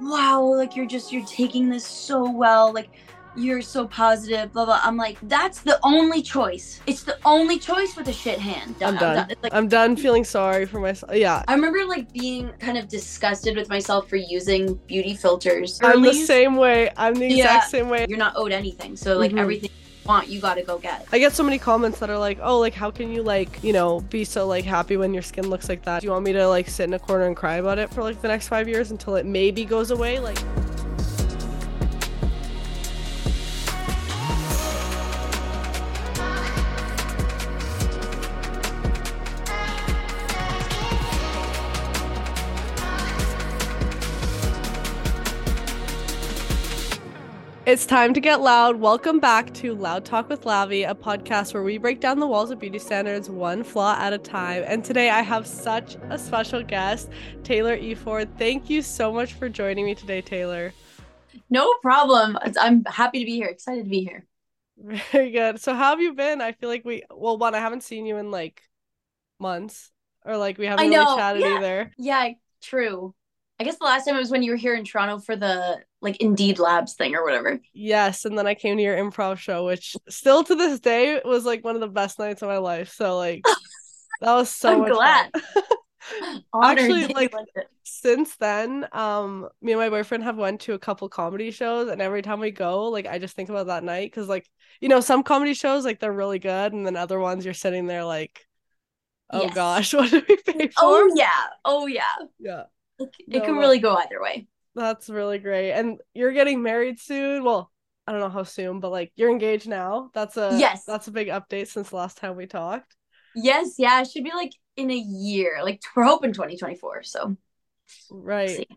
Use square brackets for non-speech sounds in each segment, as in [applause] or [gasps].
wow, like you're just you're taking this so well, like you're so positive, blah blah. I'm like, that's the only choice. It's the only choice with a shit hand. I'm done. It's like, I'm done feeling sorry for myself. Yeah. I remember like being kind of disgusted with myself for using beauty filters. I'm the same way. I'm the exact Yeah. same way. You're not owed anything, so like Mhm. everything you want, you gotta go get. I get so many comments that are like, "Oh, like how can you like, you know, be so like happy when your skin looks like that? Do you want me to like sit in a corner and cry about it for like the next 5 years until it maybe goes away?" Like It's time to get loud. Welcome back to Loud Talk with Lavi, a podcast where we break down the walls of beauty standards one flaw at a time. And today I have such a special guest, Taylor Efford. Thank you so much for joining me today, Taylor. No problem. I'm happy to be here. Excited to be here. Very good. So how have you been? I feel like we well, one, I haven't seen you in like months. Or like we haven't really chatted yeah. either. Yeah, true. I guess the last time it was when you were here in Toronto for the like Indeed Labs thing or whatever. Yes, and then I came to your improv show, which still to this day was like one of the best nights of my life. So like [laughs] that was so I'm much glad. [laughs] [laughs] Actually, like- since then um me and my boyfriend have went to a couple comedy shows and every time we go like i just think about that night because like you know some comedy shows like they're really good and then other ones you're sitting there like oh Yes. gosh what did we pay for Oh yeah. Oh yeah. yeah It, it No, can really go either way. that's really great and you're getting married soon well i don't know how soon but like you're engaged now that's a Yes. that's a big update since last time we talked Yes, yeah, it should be like in a year. Like we're hoping 2024. So right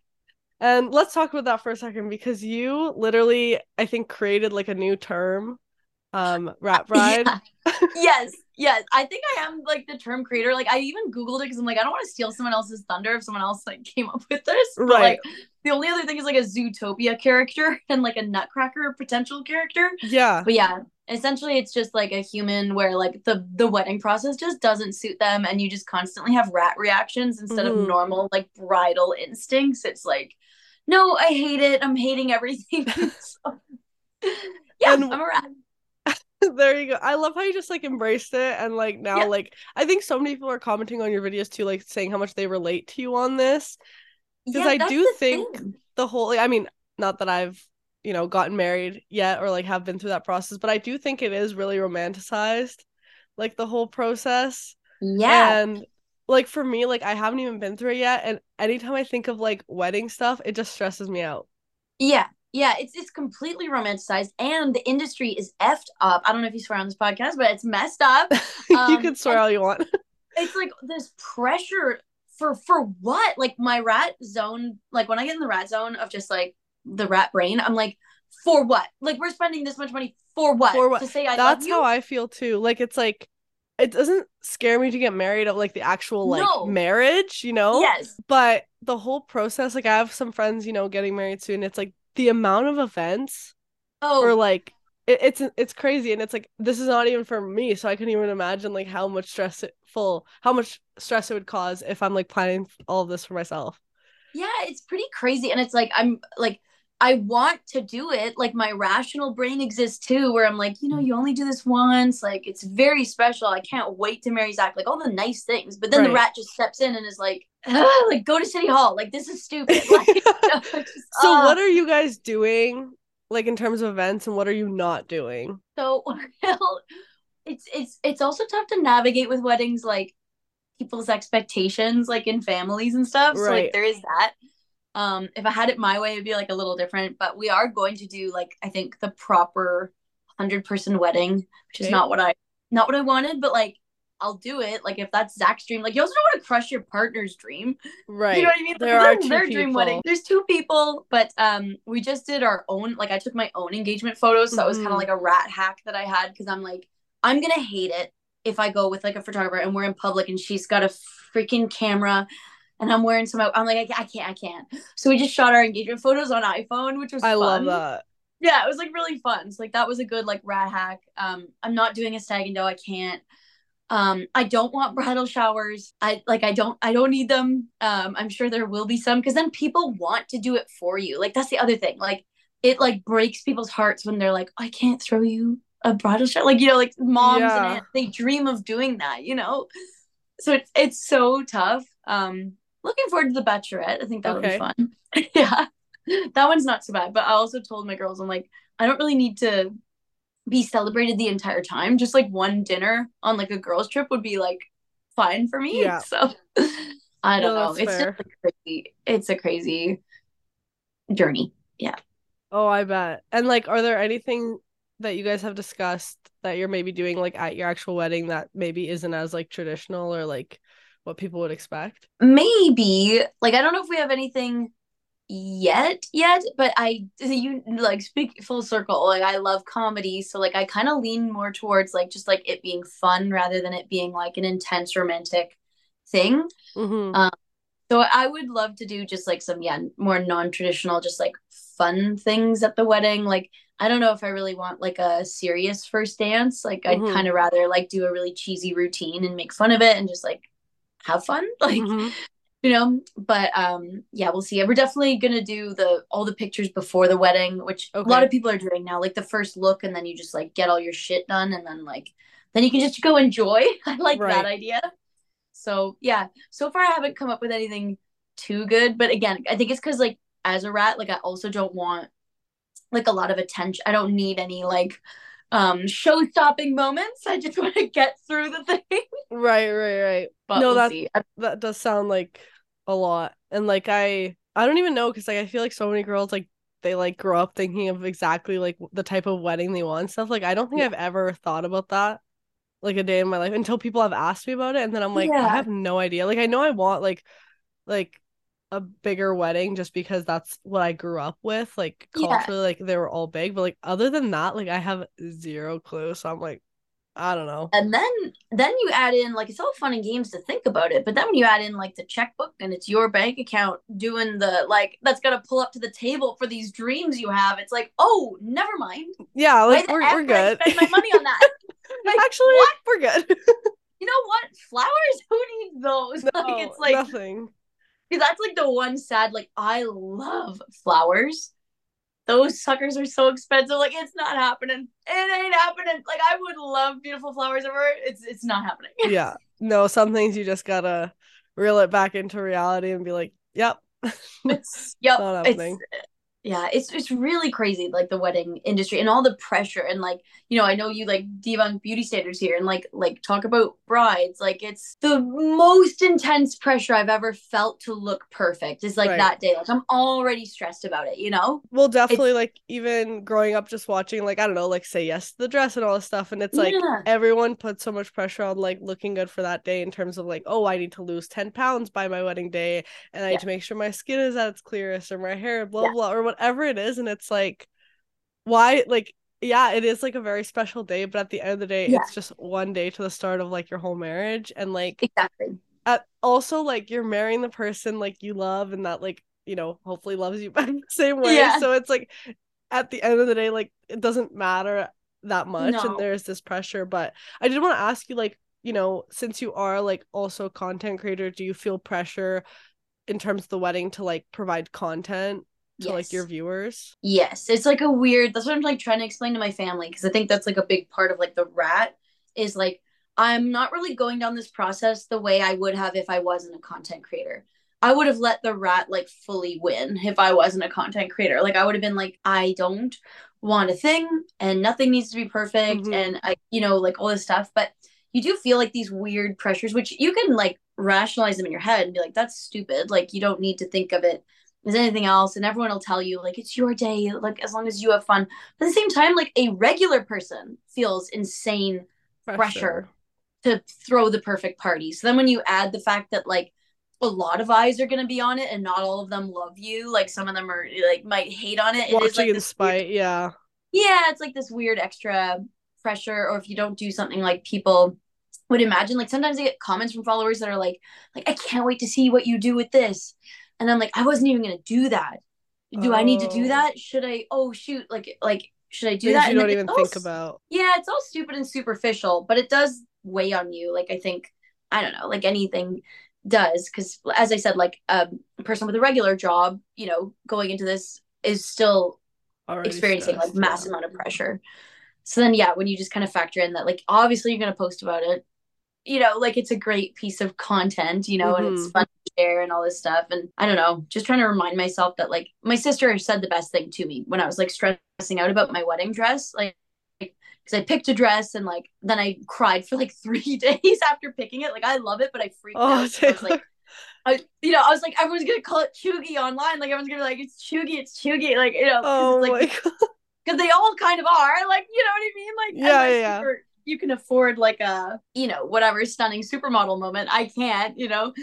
and let's talk about that for a second because you literally i think created like a new term um [laughs] rat bride Yeah. yes, yes. I think I am like the term creator. Like I even Googled it because I'm like, I don't want to steal someone else's thunder if someone else like [laughs] came up with this. But Right. like the only other thing is like a Zootopia character [laughs] and like a Nutcracker potential character. yeah But yeah, essentially it's just like a human where like the the wedding process just doesn't suit them and you just constantly have rat reactions instead Mhm. of normal like bridal instincts. It's like, no, I hate it. I'm hating everything. [laughs] So, yeah, And- I'm a rat. [laughs] there you go. I love how you just like embraced it and like now Yeah. like I think so many people are commenting on your videos too, like saying how much they relate to you on this. 'Cause I do the think- thing. The whole I mean, not that I've, you know, gotten married yet or like have been through that process, but I do think it is really romanticized, like the whole process. Yeah. And like for me, like I haven't even been through it yet. And anytime I think of like wedding stuff, it just stresses me out. Yeah. Yeah, it's it's completely romanticized and the industry is effed up. I don't know if you swear on this podcast, but it's messed up. [laughs] you Um, can swear all you want. [laughs] It's like this pressure for for what? Like my rat zone, like when I get in the rat zone of just like the rat brain, I'm like, for what? Like we're spending this much money for what? For what? To say I you? That's how I feel too. Like it's like it doesn't scare me to get married of like the actual like No. marriage, you know? Yes. But the whole process, like I have some friends, you know, getting married soon. It's like the amount of events Oh, or like it, it's it's crazy and it's like this is not even for me, so I couldn't even imagine like how much stress it full how much stress it would cause if I'm like planning all of this for myself. yeah, it's pretty crazy. And it's like I'm like I want to do it. Like my rational brain exists too, where I'm like, you know, you only do this once. Like it's very special. I can't wait to marry Zach. Like all the nice things. But then the rat just steps in and is like, "Ah, [laughs] like go to City Hall. Like this is stupid. [laughs] Like, [laughs] you know, just, So ah. what are you guys doing like in terms of events and what are you not doing? So well, it's it's it's also tough to navigate with weddings, like people's expectations, like in families and stuff. right. So like there is that. Um, if I had it my way, it'd be like a little different. But we are going to do like I think the proper hundred person wedding, which is not what I not what I wanted, but like I'll do it. Like if that's Zach's dream, like you also don't want to crush your partner's dream. Right. You know what I mean? Like, There are two their dream wedding. There's two people, but um, we just did our own. Like, I took my own engagement photos, so that was kind of like a rat hack that I had because I'm like, I'm gonna hate it if I go with like a photographer and we're in public and she's got a freaking camera. And I'm wearing some. I'm like, I can't, I can't, I can't. So we just shot our engagement photos on iPhone, which was I love that. Yeah, it was like really fun. So like that was a good like rat hack. Um, I'm not doing a stag and doe. I can't. Um, I don't want bridal showers. I like I don't I don't need them. Um, I'm sure there will be some because then people want to do it for you. Like that's the other thing. Like it like breaks people's hearts when they're like, I can't throw you a bridal shower. Like, you know, like moms Yeah. and aunts, they dream of doing that, you know? So it's it's so tough. Um looking forward to the bachelorette. I think that'll Okay. be fun. [laughs] yeah. That one's not so bad. But I also told my girls, I'm like, I don't really need to be celebrated the entire time. Just like one dinner on like a girls' trip would be like fine for me. Yeah. So [laughs] I don't No, know. It's fair. just a crazy it's a crazy journey. Yeah. Oh, I bet. And like, are there anything that you guys have discussed that you're maybe doing like at your actual wedding that maybe isn't as like traditional or like what people would expect? maybe like i don't know if we have anything yet yet but i [laughs] you like speak full circle like i love comedy so like i kind of lean more towards like just like it being fun rather than it being like an intense romantic thing Mm-hmm. Um, so i would love to do just like some yeah more non-traditional just like fun things at the wedding like i don't know if i really want like a serious first dance like i'd Mhm. kind of rather like do a really cheesy routine and make fun of it and just like have fun [laughs] like Mhm. You know but um yeah we'll see. We're definitely gonna do the all the pictures before the wedding which a lot of people are doing now like the first look and then you just like get all your shit done and then like then you can just go enjoy. [laughs] I like Right. that idea. So yeah so far i haven't come up with anything too good but again i think it's because like as a rat like i also don't want like a lot of attention i don't need any like um show stopping moments i just [laughs] want to get through the thing Right, right, right. but No, we'll that- That does sound like a lot. And like I I don't even know because like I feel like so many girls like they like grow up thinking of exactly like the type of wedding they want and stuff. Like I don't think Yeah. I've ever thought about that like a day in my life until people have asked me about it and then I'm like I have no idea. Like I know I want like like a bigger wedding just because that's what I grew up with. Like Yeah. culturally like they were all big, but like other than that like I have zero clue. So I'm like I don't know. and then then you add in like it's all fun and games to think about it but then when you add in like the checkbook and it's your bank account doing the like that's gonna pull up to the table for these dreams you have it's like oh never mind Yeah, like we're we're would I good. spend my money on that [laughs] like Actually, what? we're good. you know what flowers [laughs] who needs those No, like it's like nothing. That's like the one sad like i love flowers those suckers are so expensive like it's not happening it ain't happening like i would love beautiful flowers ever it's it's not happening [laughs] Yeah. No, some things you just gotta reel it back into reality and be like, yep. [laughs] it's yep Not it's happening. Yeah it's it's really crazy like the wedding industry and all the pressure and like you know i know you like debunk beauty standards here and like like talk about brides like it's the most intense pressure i've ever felt to look perfect is like Right. that day like i'm already stressed about it you know Well, definitely like even growing up just watching like I don't know, like say yes to the dress and all this stuff and it's like Yeah. everyone puts so much pressure on like looking good for that day in terms of like, oh, I need to lose 10 pounds by my wedding day and I Yeah. need to make sure my skin is at its clearest or my hair, blah Yeah. blah, or whatever it is. And it's like why like yeah, it is like a very special day, but at the end of the day, Yeah. it's just one day to the start of like your whole marriage and like exactly at also like you're marrying the person like you love and that like you know hopefully loves you [laughs] back the same way Yeah. so it's like at the end of the day like it doesn't matter that much No. and there's this pressure but i did want to ask you like you know since you are like also a content creator do you feel pressure in terms of the wedding to like provide content to like your viewers Yes, it's like a weird. That's what I'm like trying to explain to my family because I think that's like a big part of like the rat is like I'm not really going down this process the way I would have if I wasn't a content creator. I would have let the rat like fully win if I wasn't a content creator. Like I would have been like I don't want a thing and nothing needs to be perfect Mhm. and I you know like all this stuff, but you do feel like these weird pressures which you can like rationalize them in your head and be like that's stupid. Like you don't need to think of it as anything else and everyone will tell you like it's your day like as long as you have fun. But at the same time like a regular person feels insane Pressure. to throw the perfect party. So then when you add the fact that like a lot of eyes are going to be on it and not all of them love you like some of them are like might hate on it it is watching like in this weird- spite yeah. Yeah it's like this weird extra pressure or if you don't do something like people would imagine like sometimes i get comments from followers that are like like i can't wait to see what you do with this and i'm like i wasn't even gonna do that do i need to do Oh. that should i oh shoot like like should i do Things that you And don't even think about yeah it's all stupid and superficial but it does weigh on you. Like I think I don't know, like anything does because as I said, like um, a person with a regular job, you know, going into this is still Already experiencing stressed, like mass yeah. amount of pressure. So then yeah, when you just kind of factor in that like obviously you're gonna post about it, you know, like it's a great piece of content, you know, mm-hmm. and it's mm-hmm. fun to share and all this stuff. And I don't know, just trying to remind myself that like my sister said the best thing to me when I was like stressing out about my wedding dress. Like because I picked a dress and like then I cried for like [laughs] three days after picking it. Like I love it, but I freaked oh, out. I was like, [laughs] I, you know, I was like, everyone's gonna call it cheugy online. Like everyone's gonna be like, it's cheugy, it's cheugy. Like you know, oh like because [laughs] they all kind of are. Like you know what I mean? Like yeah, yeah. You can afford like a you know whatever stunning supermodel moment. I can't, you know.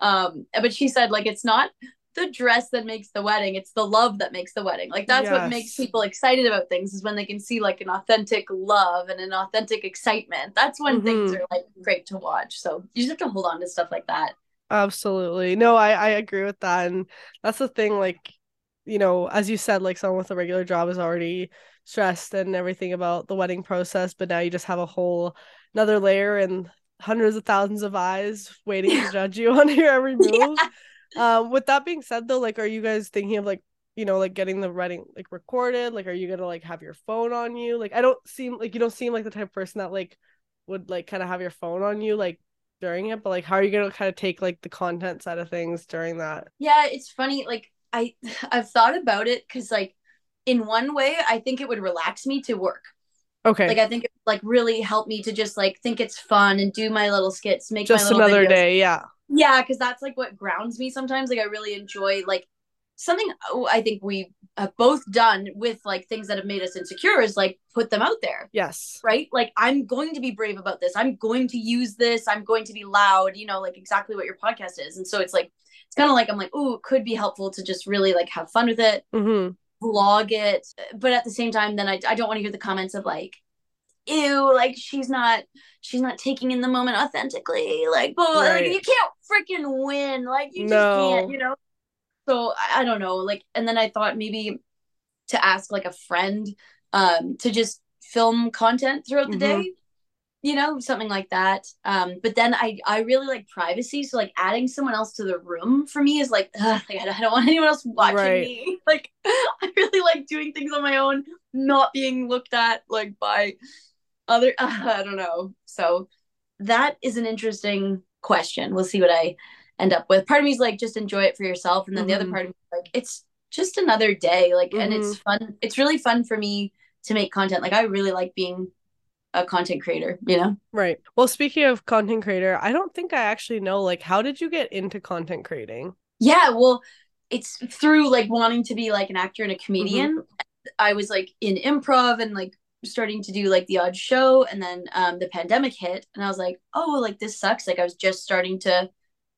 Um, but she said like it's not the dress that makes the wedding it's the love that makes the wedding like that's yes. what makes people excited about things is when they can see like an authentic love and an authentic excitement that's when mm-hmm. things are like great to watch so you just have to hold on to stuff like that absolutely no i i agree with that and that's the thing like you know as you said like someone with a regular job is already stressed and everything about the wedding process but now you just have a whole another layer and hundreds of thousands of eyes waiting to judge you [laughs] on your every [laughs] move yeah um, with that being said, though, like, are you guys thinking of like, you know, like getting the wedding like recorded? Like, are you gonna like have your phone on you? Like, I don't seem like you don't seem like the type of person that like would like kind of have your phone on you like during it. But like, how are you gonna kind of take like the content side of things during that? Yeah, it's funny. Like, I [sighs] I've thought about it because like in one way, I think it would relax me to work. Okay. Like I think it like really help me to just like think it's fun and do my little skits, make just another videos. day, yeah. Yeah because that's like what grounds me sometimes. Like i really enjoy like something oh, i think we have both done with like things that have made us insecure is like put them out there. Yes. Right? Like i'm going to be brave about this. I'm going to use this. I'm going to be loud you know like exactly what your podcast is. And so it's like it's kind of like i'm like oh it could be helpful to just really like have fun with it. Mm-hmm. Vlog it but at the same time then i, I don't want to hear the comments of like ew, like she's not she's not taking in the moment authentically. Like, but right. like, you can't freaking win. Like you just can't, you know. So I, I don't know. Like, and then I thought maybe to ask like a friend um to just film content throughout the mm-hmm. day you know something like that um but then i i really like privacy so like adding someone else to the room for me is like, ugh, like i don't want anyone else watching right. me [laughs] like [laughs] i really like doing things on my own not being looked at like by other [laughs] uh, i don't know so that is an interesting question we'll see what i end up with part of me is like just enjoy it for yourself and then mm-hmm. the other mm-hmm. part of me like it's just another day like mm-hmm. and it's mm-hmm. fun it's really fun for me to make content like i really like being a content creator you know? Right. Well speaking of content creator i don't think i actually know like how did you get into content creating? Yeah well it's through like wanting to be like an actor and a comedian. Mm-hmm. i was like in improv and like starting to do like the odd show and then um, the pandemic hit and i was like oh like this sucks. Like i was just starting to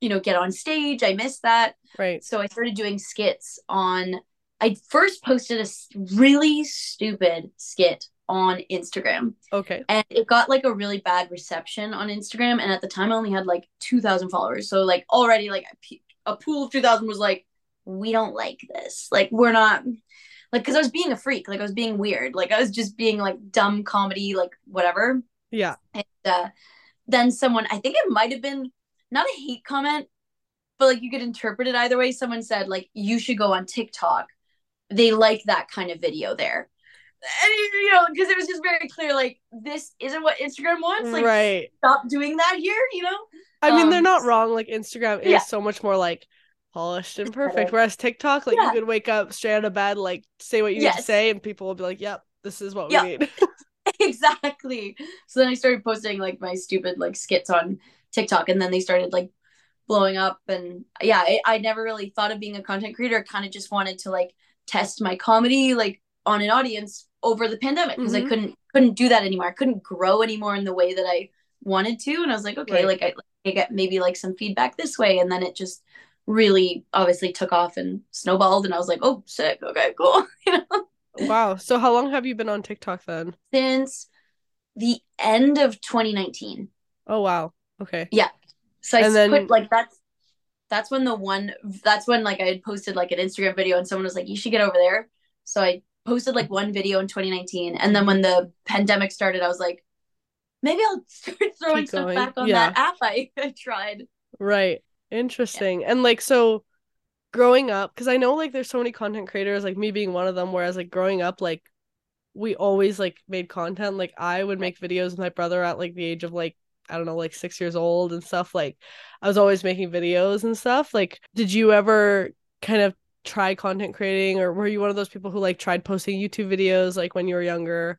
you know get on stage. I missed that. Right. So i started doing skits on i first posted a really stupid skit on instagram okay and it got like a really bad reception on instagram and at the time i only had like 2000 followers so like already like a pool of 2000 was like we don't like this like we're not like because I was being a freak, like I was being weird, like I was just being like dumb comedy, like whatever. Yeah. And uh, then someone, I think it might have been not a hate comment, but like you could interpret it either way. Someone said like you should go on TikTok. They like that kind of video there. And you know, because it was just very clear, like this isn't what Instagram wants. Like, right? Stop doing that here. You know. I mean, um, they're not wrong. Like Instagram is yeah. so much more like polished and perfect. Whereas TikTok, like yeah. you could wake up straight out of bed, like say what you yes. need to say, and people will be like, "Yep, this is what we need." [laughs] exactly. So then I started posting like my stupid like skits on TikTok, and then they started like blowing up. And yeah, I, I never really thought of being a content creator. Kind of just wanted to like test my comedy like on an audience over the pandemic because mm-hmm. I couldn't couldn't do that anymore. I couldn't grow anymore in the way that I wanted to, and I was like, okay, right. like I, I get maybe like some feedback this way, and then it just really obviously took off and snowballed and I was like, oh sick, okay, cool. [laughs] you know? Wow. So how long have you been on TikTok then? Since the end of 2019. Oh wow. Okay. Yeah. So I and then... put like that's that's when the one that's when like I had posted like an Instagram video and someone was like, you should get over there. So I posted like one video in 2019. And then when the pandemic started, I was like, maybe I'll [laughs] start throwing Keep stuff going. back on Yeah. that app I, [laughs] I tried. Right. Interesting. And like so growing up, because I know like there's so many content creators, like me being one of them, whereas like growing up, like we always like made content. Like I would make videos with my brother at like the age of like I don't know, like six years old and stuff. Like I was always making videos and stuff. Like, did you ever kind of try content creating or were you one of those people who like tried posting YouTube videos like when you were younger?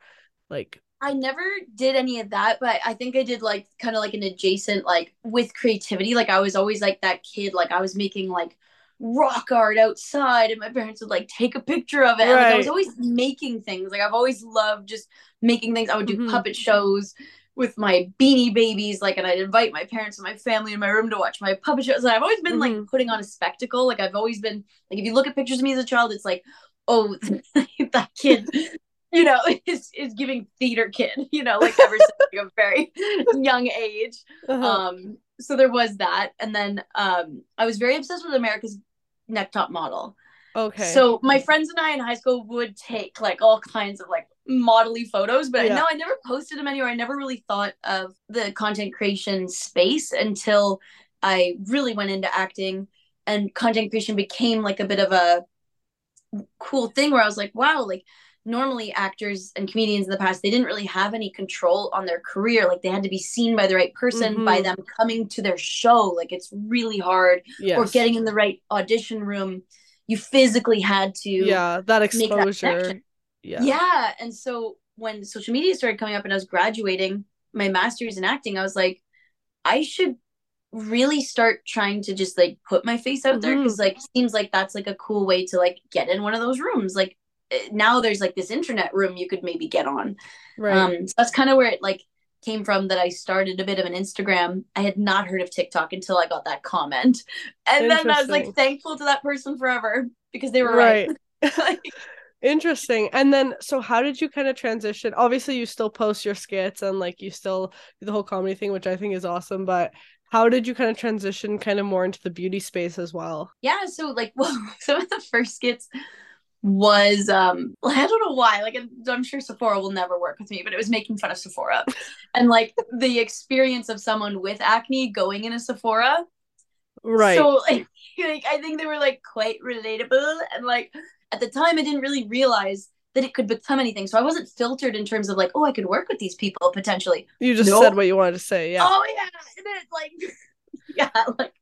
Like I never did any of that, but I think I did like kind of like an adjacent like with creativity. Like I was always like that kid. Like I was making like rock art outside, and my parents would like take a picture of it. And, like, I was always making things. Like I've always loved just making things. I would do Mhm. puppet shows with my beanie babies, like, and I'd invite my parents and my family in my room to watch my puppet shows. And I've always been like Mhm. putting on a spectacle. Like I've always been like, if you look at pictures of me as a child, it's like, oh, [laughs] that kid you know, [laughs] is is giving theater kid, you know, like ever since like, a very [laughs] young age. uh-huh. Um, so there was that, and then um, I was very obsessed with America's Next Top Model. okay. So my friends and I in high school would take like all kinds of like modelly photos, but I Yeah. know I never posted them anywhere. I never really thought of the content creation space until I really went into acting and content creation became like a bit of a cool thing where I was like, wow, like normally actors and comedians in the past they didn't really have any control on their career like they had to be seen by the right person by Mhm. them coming to their show like it's really hard yes. or getting in the right audition room you physically had to yeah, that that exposure. connection. Yeah. yeah and so when social media started coming up and i was graduating my master's in acting i was like i should really start trying to just like put my face out there Mhm. because like seems like that's like a cool way to like get in one of those rooms like eh, now there's like this internet room you could maybe get on Right. um so that's kind of where it like came from that I started a bit of an Instagram. I had not heard of TikTok until I got that comment. And then I was like thankful to that person forever because they were right. right. [laughs] Interesting. And then, so how did you kind of transition? Obviously, you still post your skits and like you still do the whole comedy thing, which I think is awesome. But how did you kind of transition kind of more into the beauty space as well? yeah, so like [laughs] well, some of the first skits was um [laughs] I don't know why. Like I'm sure Sephora will never work with me, but it was making fun of Sephora. and like the experience of someone with acne going in a Sephora Right. So like, [laughs] like I think they were like quite relatable and like at the time I didn't really realize that it could become anything. So I wasn't filtered in terms of like, oh, I could work with these people potentially. you just Nope. said what you wanted to say. Yeah. Oh yeah. And then it's like [laughs] yeah, like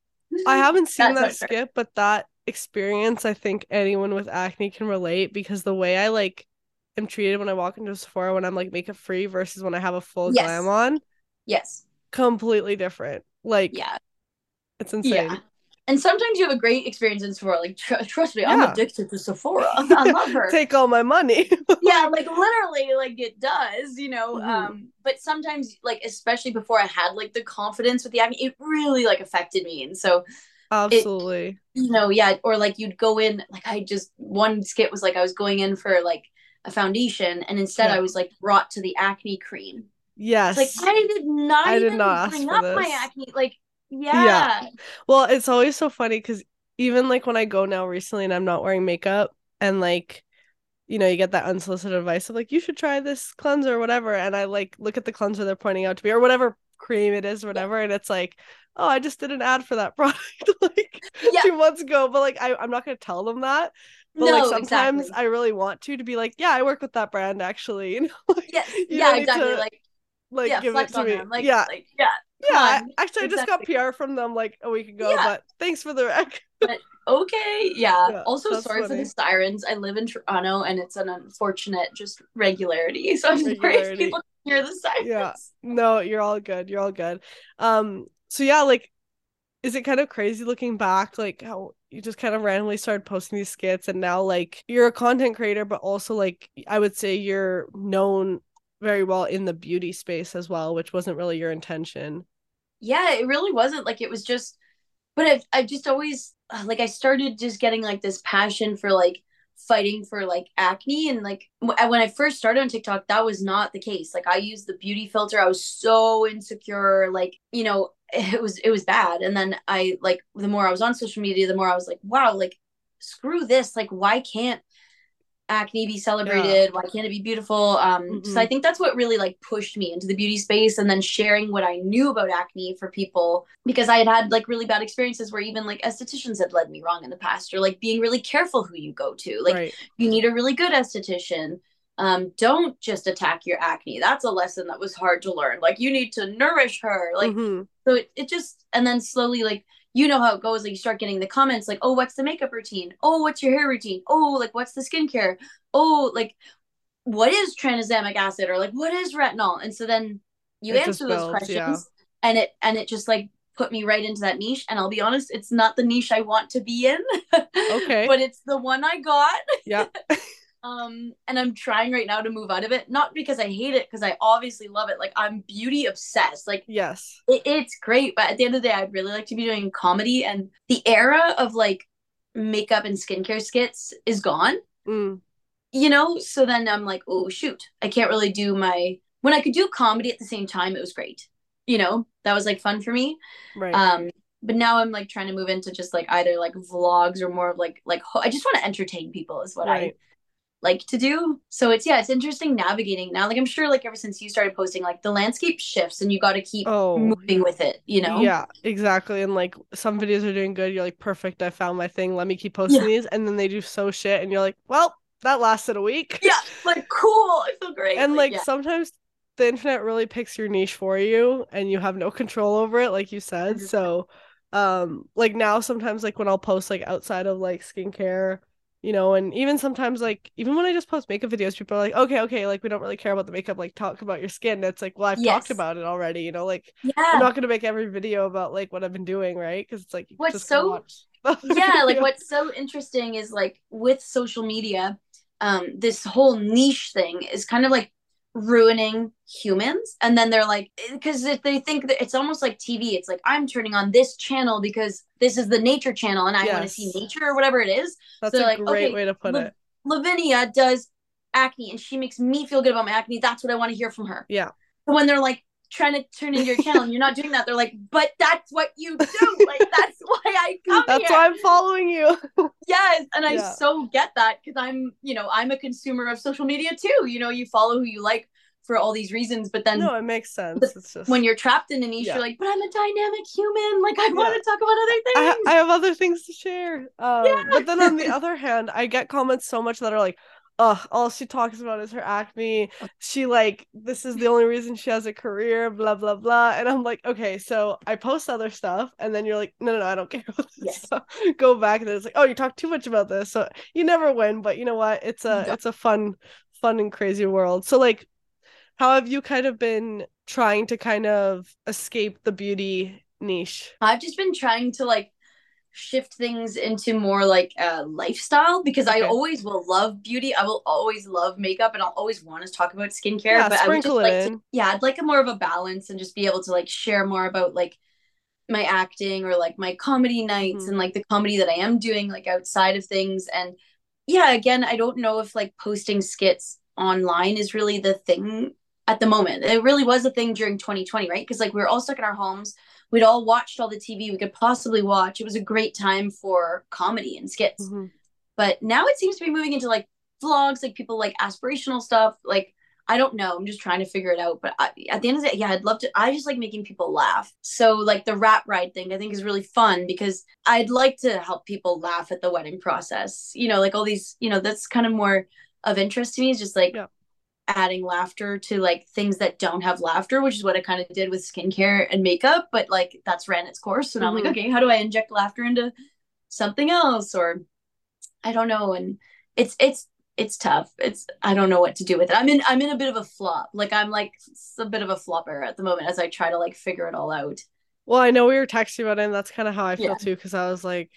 I haven't seen That's that skip I but that experience, I think anyone with acne can relate because the way I like am treated when I walk into Sephora when I'm like makeup free versus when I have a full Yes. glam on, yes. completely different. Like, Yeah. it's insane. Yeah. And sometimes you have a great experience in Sephora. Like tr- trust me, I'm addicted to Sephora. [laughs] I love her. Take all my money. [laughs] yeah like literally like it does you know Mhm. um but sometimes like especially before i had like the confidence with the acne it really like affected me and so Absolutely. you know yeah or like you'd go in like i just one skit was like i was going in for like a foundation and instead Yeah. i was like brought to the acne cream yes. like i did not I did not ask bring up my acne like yeah, Well, it's always so funny because even like when I go now recently and I'm not wearing makeup and like you know, you get that unsolicited advice of like you should try this cleanser or whatever and I like look at the cleanser they're pointing out to me or whatever cream it is or whatever and it's like oh I just did an ad for that [laughs] product like Yeah. two months ago but like I, I'm not gonna tell them that but no like sometimes exactly. I really want to to be like yeah I work with that brand actually [laughs] you know like, yes. yeah exactly to, like like yeah give it to me. them like yeah. like yeah yeah actually I just got PR from them like a week ago Yeah. but thanks for the rec but, okay yeah, [laughs] Yeah, also sorry for the sirens i live in toronto and it's an unfortunate just regularity [laughs] so i'm sorry if people can hear the sirens Yeah. No, you're all good. You're all good. Um, so yeah, like, is it kind of crazy looking back, like how you just kind of randomly started posting these skits and now like you're a content creator, but also like I would say you're known very well in the beauty space as well, which wasn't really your intention. Yeah it really wasn't like it was just but i've, I've just always uh, like i started just getting like this passion for like fighting for like acne and like when i first started on tiktok that was not the case. Like i used the beauty filter. I was so insecure like you know [laughs] it was it was bad. And then i like the more i was on social media the more i was like wow like screw this. Like why can't acne be celebrated? Why can't it be beautiful? Um, so Mhm. I think that's what really like pushed me into the beauty space and then sharing what I knew about acne for people because I had had like really bad experiences where even like estheticians had led me wrong in the past or like being really careful who you go to. Like right. you need a really good esthetician. Um, don't just attack your acne. That's a lesson that was hard to learn. Like you need to nourish her. Like Mhm. so it, it just and then slowly like you know how it goes like you start getting the comments like oh what's the makeup routine oh what's your hair routine oh like what's the skincare oh like what is tranexamic acid or like what is retinol and so then you It answer those builds, questions yeah. and it and it just like put me right into that niche and i'll be honest it's not the niche i want to be in [laughs] Okay. but it's the one i got Yeah. [laughs] um and i'm trying right now to move out of it not because i hate it because i obviously love it like i'm beauty obsessed like Yes. it, it's great but at the end of the day i'd really like to be doing comedy and the era of like makeup and skincare skits is gone Mm. you know so then i'm like oh shoot i can't really do my when i could do comedy at the same time it was great you know that was like fun for me Right. um but now i'm like trying to move into just like either like vlogs or more of like like ho- i just want to entertain people is what i right. Like to do so it's yeah it's interesting navigating now like i'm sure like ever since you started posting like the landscape shifts and you got to keep Oh, moving with it you know Yeah, exactly. And like some videos are doing good. You're like, perfect. I found my thing. Let me keep posting Yeah. these. And then they do so shit. And you're like, well, that lasted a week. yeah like cool i feel great And like yeah. sometimes the internet really picks your niche for you and you have no control over it, like you said. 100%. So um like now sometimes like when I'll post like outside of like skincare, you know, and even sometimes like even when I just post makeup videos, people are like, okay, okay, like we don't really care about the makeup, like talk about your skin. It's like, well, I've talked about it already, you know, like I'm not gonna make every video about like what I've been doing, right? Because it's like What's just so- [laughs] yeah like what's so interesting is like with social media um this whole niche thing is kind of like ruining humans. And then they're like because if they think that it's almost like tv it's like i'm turning on this channel because this is the nature channel and i want to see nature or whatever it is That's so a like, great okay, way to put Lav- it. lavinia does acne and she makes me feel good about my acne. That's what i want to hear from her. Yeah. when they're like trying to turn into your channel and you're not doing that they're like but that's what you do like that's [laughs] why i come That's here why I'm following you. [laughs] yes and i Yeah. so get that because i'm you know i'm a consumer of social media too you know you follow who you like for all these reasons but then no, it makes sense. It's just when you're trapped in a niche Yeah. you're like but i'm a dynamic human like i want to talk about other I, things ha- I have other things to share. Um, Yeah. but then on the [laughs] other hand, I get comments so much that are like, "Ugh, all she talks about is her acne. She like this is the only reason she has a career." Blah blah blah. And I'm like, okay, so I post other stuff, and then you're like, no no no, I don't care about this Yes. stuff. Go back, and it's like, oh, you talk too much about this, so you never win. But you know what? It's a Yeah. it's a fun fun and crazy world. So like, how have you kind of been trying to kind of escape the beauty niche? i've just been trying to like shift things into more like a lifestyle because I always will love beauty. I will always love makeup and I'll always want to talk about skincare. Yeah, but I would just like to yeah, I'd like a more of a balance and just be able to like share more about like my acting or like my comedy nights Mhm. and like the comedy that I am doing like outside of things. And yeah, again, I don't know if like posting skits online is really the thing at the moment. It really was a thing during 2020, right? Because like we were all stuck in our homes. We'd all watched all the TV we could possibly watch. It was a great time for comedy and skits. Mhm. But now it seems to be moving into like vlogs, like people like aspirational stuff. Like I don't know. I'm just trying to figure it out. But I, at the end of the day, yeah, I'd love to. I just like making people laugh. So like the rat bride thing, I think is really fun because I'd like to help people laugh at the wedding process. You know, like all these. You know, that's kind of more of interest to me. Is just like Yeah. Adding laughter to like things that don't have laughter, which is what I kind of did with skincare and makeup. But like that's ran its course. So now I'm like, mm-hmm. okay, how do I inject laughter into something else? Or I don't know. And it's it's it's tough. It's I don't know what to do with it. I'm in I'm in a bit of a flop. Like I'm like a bit of a flopper at the moment as I try to like figure it all out. Well, I know we were texting about it, and that's kind of how I feel Yeah. too, because I was like,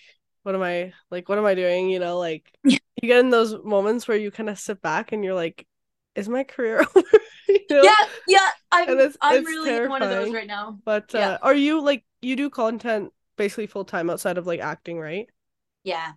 what am I like, what am I doing? You know, like [laughs] you get in those moments where you kind of sit back and you're like, is my career [laughs] over? You know? Yeah, yeah. I'm it's- I'm it's really in one of those right now. But uh, Yeah. are you like you do content basically full time outside of like acting, right? Yeah,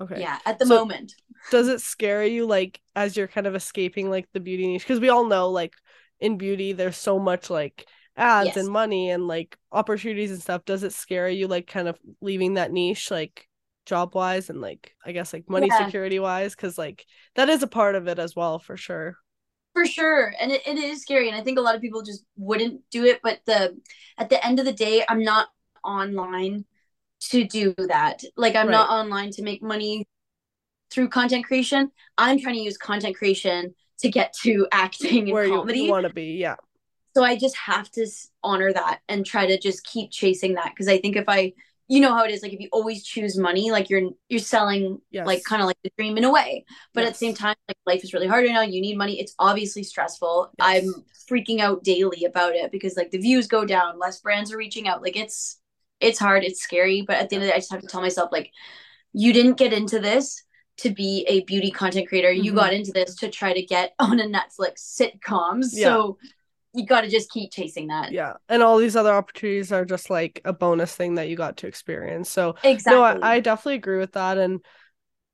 Okay. yeah. At the So- moment. Does it scare you like as you're kind of escaping like the beauty niche? Because we all know like in beauty there's so much like ads Yes. and money and like opportunities and stuff. Does it scare you like kind of leaving that niche? Like job wise and like I guess like money Yeah. security wise because like that is a part of it as well for sure. For sure. And it, it is scary and i think a lot of people just wouldn't do it but the at the end of the day i'm not online to do that. Like i'm not online to make money through content creation. I'm trying to use content creation to get to [laughs] acting and Where you, comedy you want to be, yeah. so i just have to honor that and try to just keep chasing that because i think if i you know how it is like if you always choose money like you're you're selling Yes. like kind of like the dream in a way. But at the same time like life is really hard right now you need money it's obviously stressful Yes. i'm freaking out daily about it because like the views go down less brands are reaching out like it's it's hard it's scary but at the end of the day i just have to tell myself like you didn't get into this to be a beauty content creator you Mhm. got into this to try to get [laughs] on a netflix sitcom Yeah. so you got to just keep chasing that Yeah. And all these other opportunities are just like a bonus thing that you got to experience. So exactly no, I, I definitely agree with that. And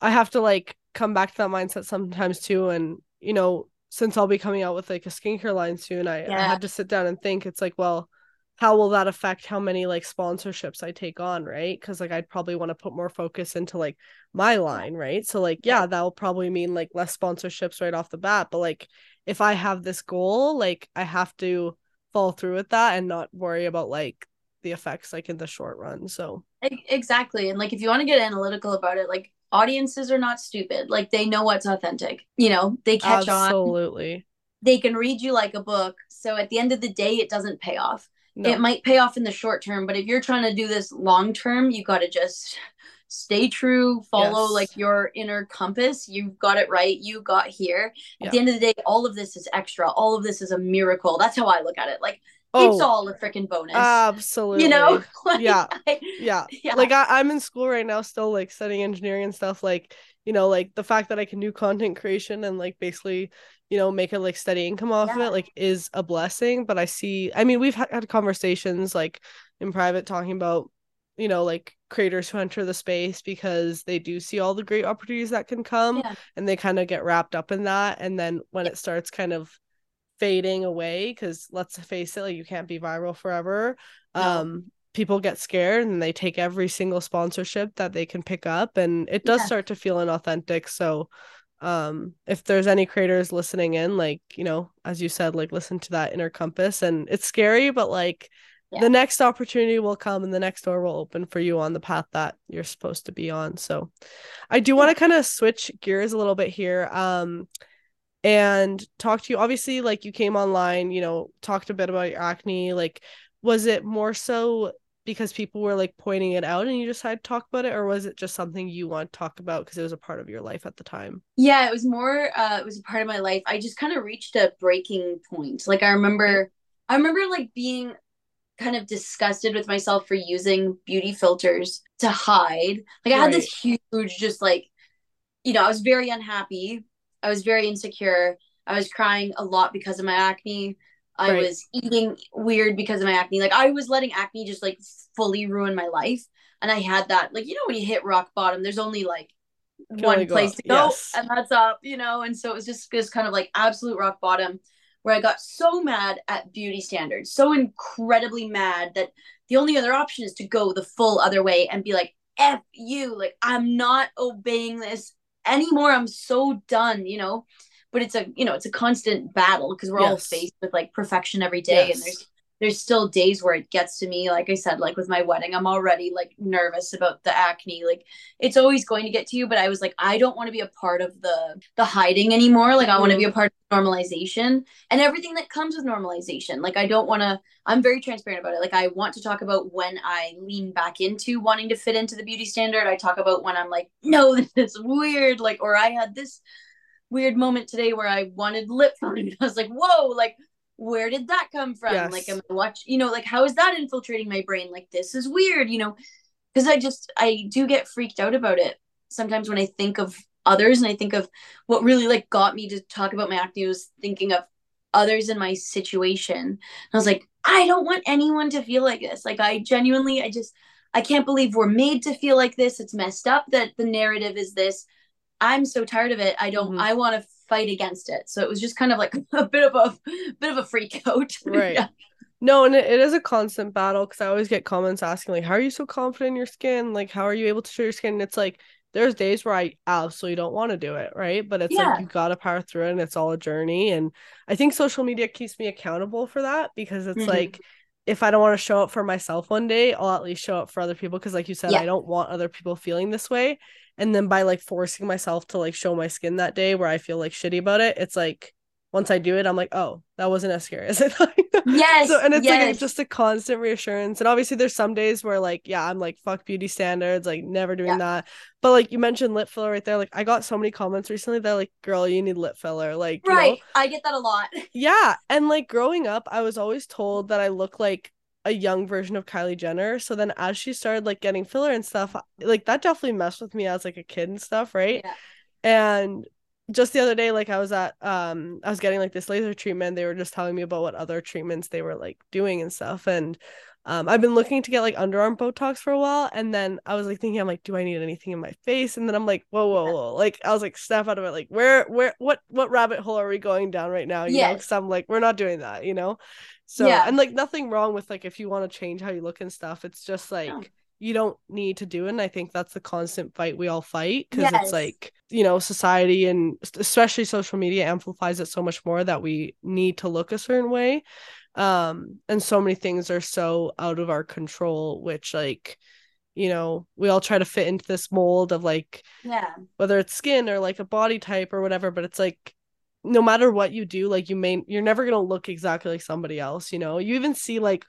I have to like come back to that mindset sometimes too. And, you know, since I'll be coming out with like a skincare line soon, I, I had to sit down and think it's like, well, how will that affect how many like sponsorships I take on, right? Because like I'd probably want to put more focus into like my line, right? So like yeah, Yeah. that'll probably mean like less sponsorships right off the bat. But like if I have this goal, like I have to follow through with that and not worry about like the effects like in the short run. So exactly and like if you want to get analytical about it like audiences are not stupid. Like they know what's authentic. You know they catch on. Absolutely. they can read you like a book. So at the end of the day it doesn't pay off. No. it might pay off in the short term but if you're trying to do this long term you got to just stay true follow Yes. like your inner compass. You've got it right. You got here. Yeah. at the end of the day all of this is extra. All of this is a miracle. That's how i look at it. Like oh, it's all a freaking bonus absolutely. you know [laughs] Like, Yeah. [laughs] I- yeah. yeah like I, i'm in school right now still like studying engineering and stuff like you know like the fact that i can do content creation and like basically you know make a like steady income off of it like is a blessing but i see i mean we've ha- had conversations like in private talking about you know like creators who enter the space because they do see all the great opportunities that can come Yeah. and they kind of get wrapped up in that and then when it starts kind of fading away because let's face it like you can't be viral forever No. um people get scared and they take every single sponsorship that they can pick up and it does Yeah. start to feel inauthentic so um if there's any creators listening in like you know as you said like listen to that inner compass and it's scary but like Yeah. the next opportunity will come and the next door will open for you on the path that you're supposed to be on so i do want to kind of switch gears a little bit here um and talk to you obviously like you came online you know talked a bit about your acne like was it more so because people were like pointing it out and you decided to talk about it or was it just something you want to talk about because it was a part of your life at the time Yeah, it was more uh it was a part of my life. I just kind of reached a breaking point. Like I remember I remember like being kind of disgusted with myself for using beauty filters to hide. Like I had this huge just like you know, I was very unhappy. I was very insecure. I was crying a lot because of my acne. I Right. was eating weird because of my acne. Like I was letting acne just like fully ruin my life. And I had that like you know when you hit rock bottom, there's only like Can one place up. to go Yes. and that's up you know and so it was just this kind of like absolute rock bottom where i got so mad at beauty standards so incredibly mad that the only other option is to go the full other way and be like f you like i'm not obeying this anymore i'm so done you know? But it's a you know it's a constant battle because we're all faced with like perfection every day and there's there's still days where it gets to me like i said like with my wedding i'm already like nervous about the acne like it's always going to get to you but i was like i don't want to be a part of the the hiding anymore like i want to be a mm-hmm. part of normalization and everything that comes with normalization like i don't want to i'm very transparent about it like i want to talk about when i lean back into wanting to fit into the beauty standard i talk about when i'm like no [laughs] this is weird like or i had this weird moment today where i wanted lip [laughs] fillering i was like whoa like where did that come from? Yes. like am i watch you know like how is that infiltrating my brain? Like this is weird you know? Because i just i do get freaked out about it sometimes when i think of others and i think of what really like got me to talk about my acne was thinking of others in my situation. And i was like i don't want anyone to feel like this. Like i genuinely i just i can't believe we're made to feel like this. It's messed up that the narrative is this. I'm so tired of it. I don't Mhm. i want to fight against it so it was just kind of like [laughs] a bit of a bit of a freak [laughs] out [laughs] Right. yeah No, and it, is a constant battle because I always get comments asking like, "How are you so confident in your skin? Like, how are you able to show your skin?" And it's like there's days where I absolutely don't want to do it, right? But it's Yeah. like you gotta power through it, and it's all a journey. And I think social media keeps me accountable for that because it's Mhm. like if I don't want to show up for myself one day, I'll at least show up for other people because, like you said, Yeah. I don't want other people feeling this way. And then by like forcing myself to like show my skin that day where I feel like shitty about it, it's like once I do it, I'm like, oh, that wasn't as scary [laughs] as I thought. Yes. so and it's like yes. a, just a constant reassurance and obviously there's some days where like yeah i'm like fuck beauty standards like never doing Yeah. that but like you mentioned lip filler right there like i got so many comments recently that like girl you need lip filler like you know? right. I get that a lot. [laughs] yeah and like growing up i was always told that i look like a young version of kylie jenner. So then as she started like getting filler and stuff like that definitely messed with me as like a kid and stuff right? Yeah. and just the other day like i was at um i was getting like this laser treatment. They were just telling me about what other treatments they were like doing and stuff. And um i've been looking to get like underarm botox for a while. And then i was like thinking i'm like do i need anything in my face? And then i'm like whoa whoa whoa. Like i was like snap out of it. Like where where what what rabbit hole are we going down right now? You know Yes. because i'm like we're not doing that you know so Yeah. and like nothing wrong with like if you want to change how you look and stuff it's just like No. you don't need to do it. And I think that's the constant fight we all fight because Yes. it's like, you know, society and especially social media amplifies it so much more that we need to look a certain way. Um, and so many things are so out of our control, which like, you know, we all try to fit into this mold of like Yeah. whether it's skin or like a body type or whatever, but it's like no matter what you do, like you may you're never gonna look exactly like somebody else, you know. You even see like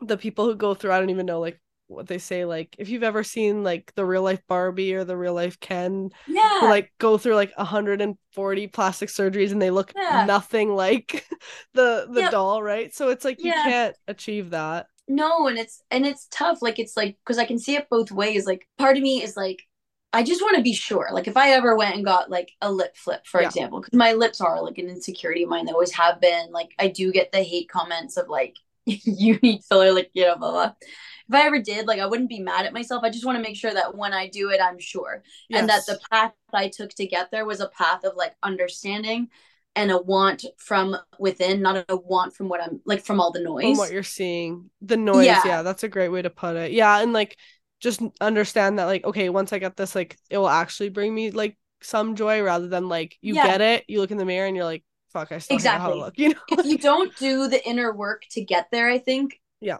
the people who go through, I don't even know like what they say, like if you've ever seen like the real life Barbie or the real life Ken Yeah. who like go through like 140 plastic surgeries and they look Yeah. nothing like [laughs] the the Yep. doll, right? So it's like you Yeah. can't achieve that. no and it's and it's tough like it's like because i can see it both ways like part of me is like i just want to be sure like if i ever went and got like a lip flip for Yeah. example because my lips are like an insecurity of mine they always have been like i do get the hate comments of like [laughs] you need filler like you know blah blah if i ever did like i wouldn't be mad at myself i just want to make sure that when i do it i'm sure and that the path I took to get there was a path of like understanding and a want from within, not a want from what I'm like from all the from noise. what you're seeing the noise yeah. Yeah. that's a great way to put it yeah and like just understand that like okay once i get this like it will actually bring me like some joy rather than like you Yeah. get it you look in the mirror and you're like fuck i still hate how Exactly. look [laughs] you know if you don't do the inner work to get there, I think Yeah.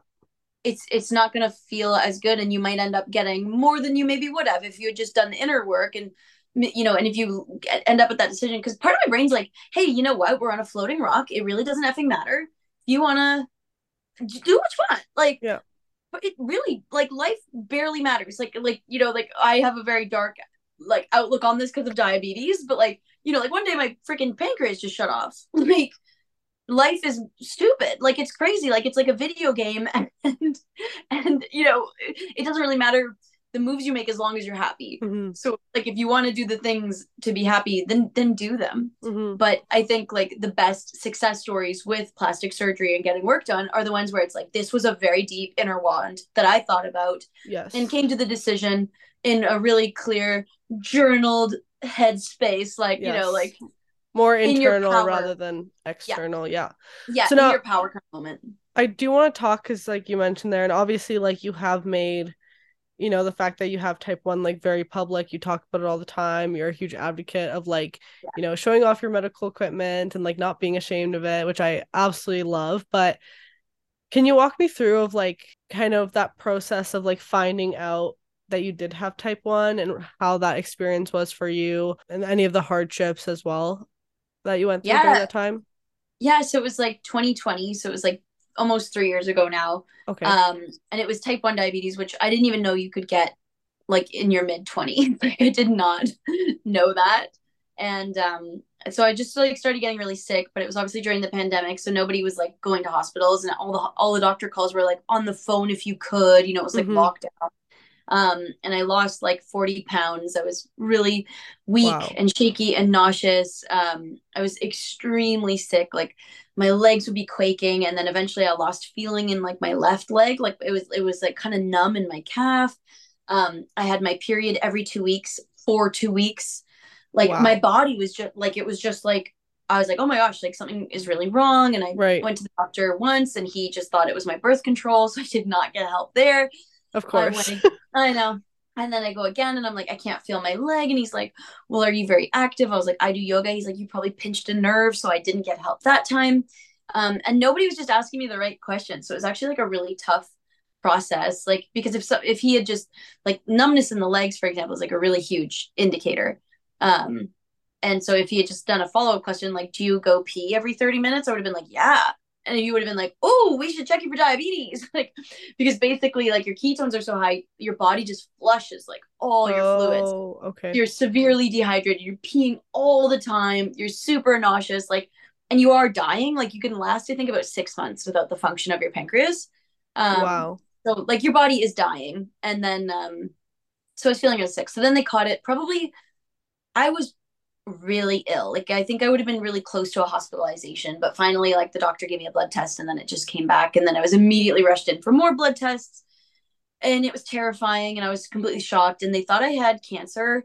it's it's not gonna feel as good, and you might end up getting more than you maybe would have if you had just done the inner work and you know, and if you get, end up with that decision, because part of my brain's like, hey, you know what? We're on a floating rock. It really doesn't effing matter. You wanna do what you want, like Yeah. But it really like life barely matters. Like like you know, like I have a very dark like outlook on this because of diabetes, but like you know, like one day my freaking pancreas just shut off. [laughs] Like life is stupid. Like it's crazy. Like it's like a video game [laughs] and and you know, it doesn't really matter the moves you make as long as you're happy. Mhm, So like if you want to do the things to be happy, then then do them. mhm. But I think like the best success stories with plastic surgery and getting work done are the ones where it's like this was a very deep inner wand that I thought about yes and came to the decision in a really clear journaled headspace like you know like more internal power. rather than external yeah yeah So in now- your power moment I do want to talk because, like you mentioned there, and obviously, like you have made, you know, the fact that you have type one like very public. You talk about it all the time. You're a huge advocate of like, Yeah. you know, showing off your medical equipment and like not being ashamed of it, which I absolutely love. But can you walk me through of like kind of that process of like finding out that you did have type one and how that experience was for you and any of the hardships as well that you went through during that time? yeah so it was like 2020 so it was like almost three years ago now Okay. um and it was type 1 diabetes which i didn't even know you could get like in your mid 20s [laughs] like i did not [laughs] know that and um so i just like started getting really sick but it was obviously during the pandemic so nobody was like going to hospitals and all the all the doctor calls were like on the phone if you could you know it was like Mhm. lockdown um and i lost like 40 pounds i was really weak Wow. and shaky and nauseous um i was extremely sick like my legs would be quaking and then eventually i lost feeling in like my left leg like it was it was like kind of numb in my calf um i had my period every two weeks for two weeks like Wow. my body was just like it was just like I was like, oh my gosh, like something is really wrong. And I Right. went to the doctor once and he just thought it was my birth control. [laughs] So I did not get help there. Of course. I know. And then I go again and I'm like, I can't feel my leg. And he's like, Well, are you very active? I was like, I do yoga. He's like, You probably pinched a nerve. So I didn't get help that time. Um, and nobody was just asking me the right questions. So it was actually like a really tough process. Like, because if so, if he had just like numbness in the legs, for example, is like a really huge indicator. Um, and so if he had just done a follow up question, like, Do you go pee every 30 minutes? I would have been like, Yeah and you would have been like, "Oh, we should check you for diabetes," [laughs] like because basically, like your ketones are so high, your body just flushes like all your fluids. Oh, okay. You're severely dehydrated. You're peeing all the time. You're super nauseous, like, and you are dying. Like you can last, I think, about six months without the function of your pancreas. Um, wow. So like your body is dying, and then um, so I was feeling really sick. So then they caught it. Probably, I was really ill. Like I think I would have been really close to a hospitalization, but finally like the doctor gave me a blood test and then it just came back and then I was immediately rushed in for more blood tests. And it was terrifying and I was completely shocked and they thought I had cancer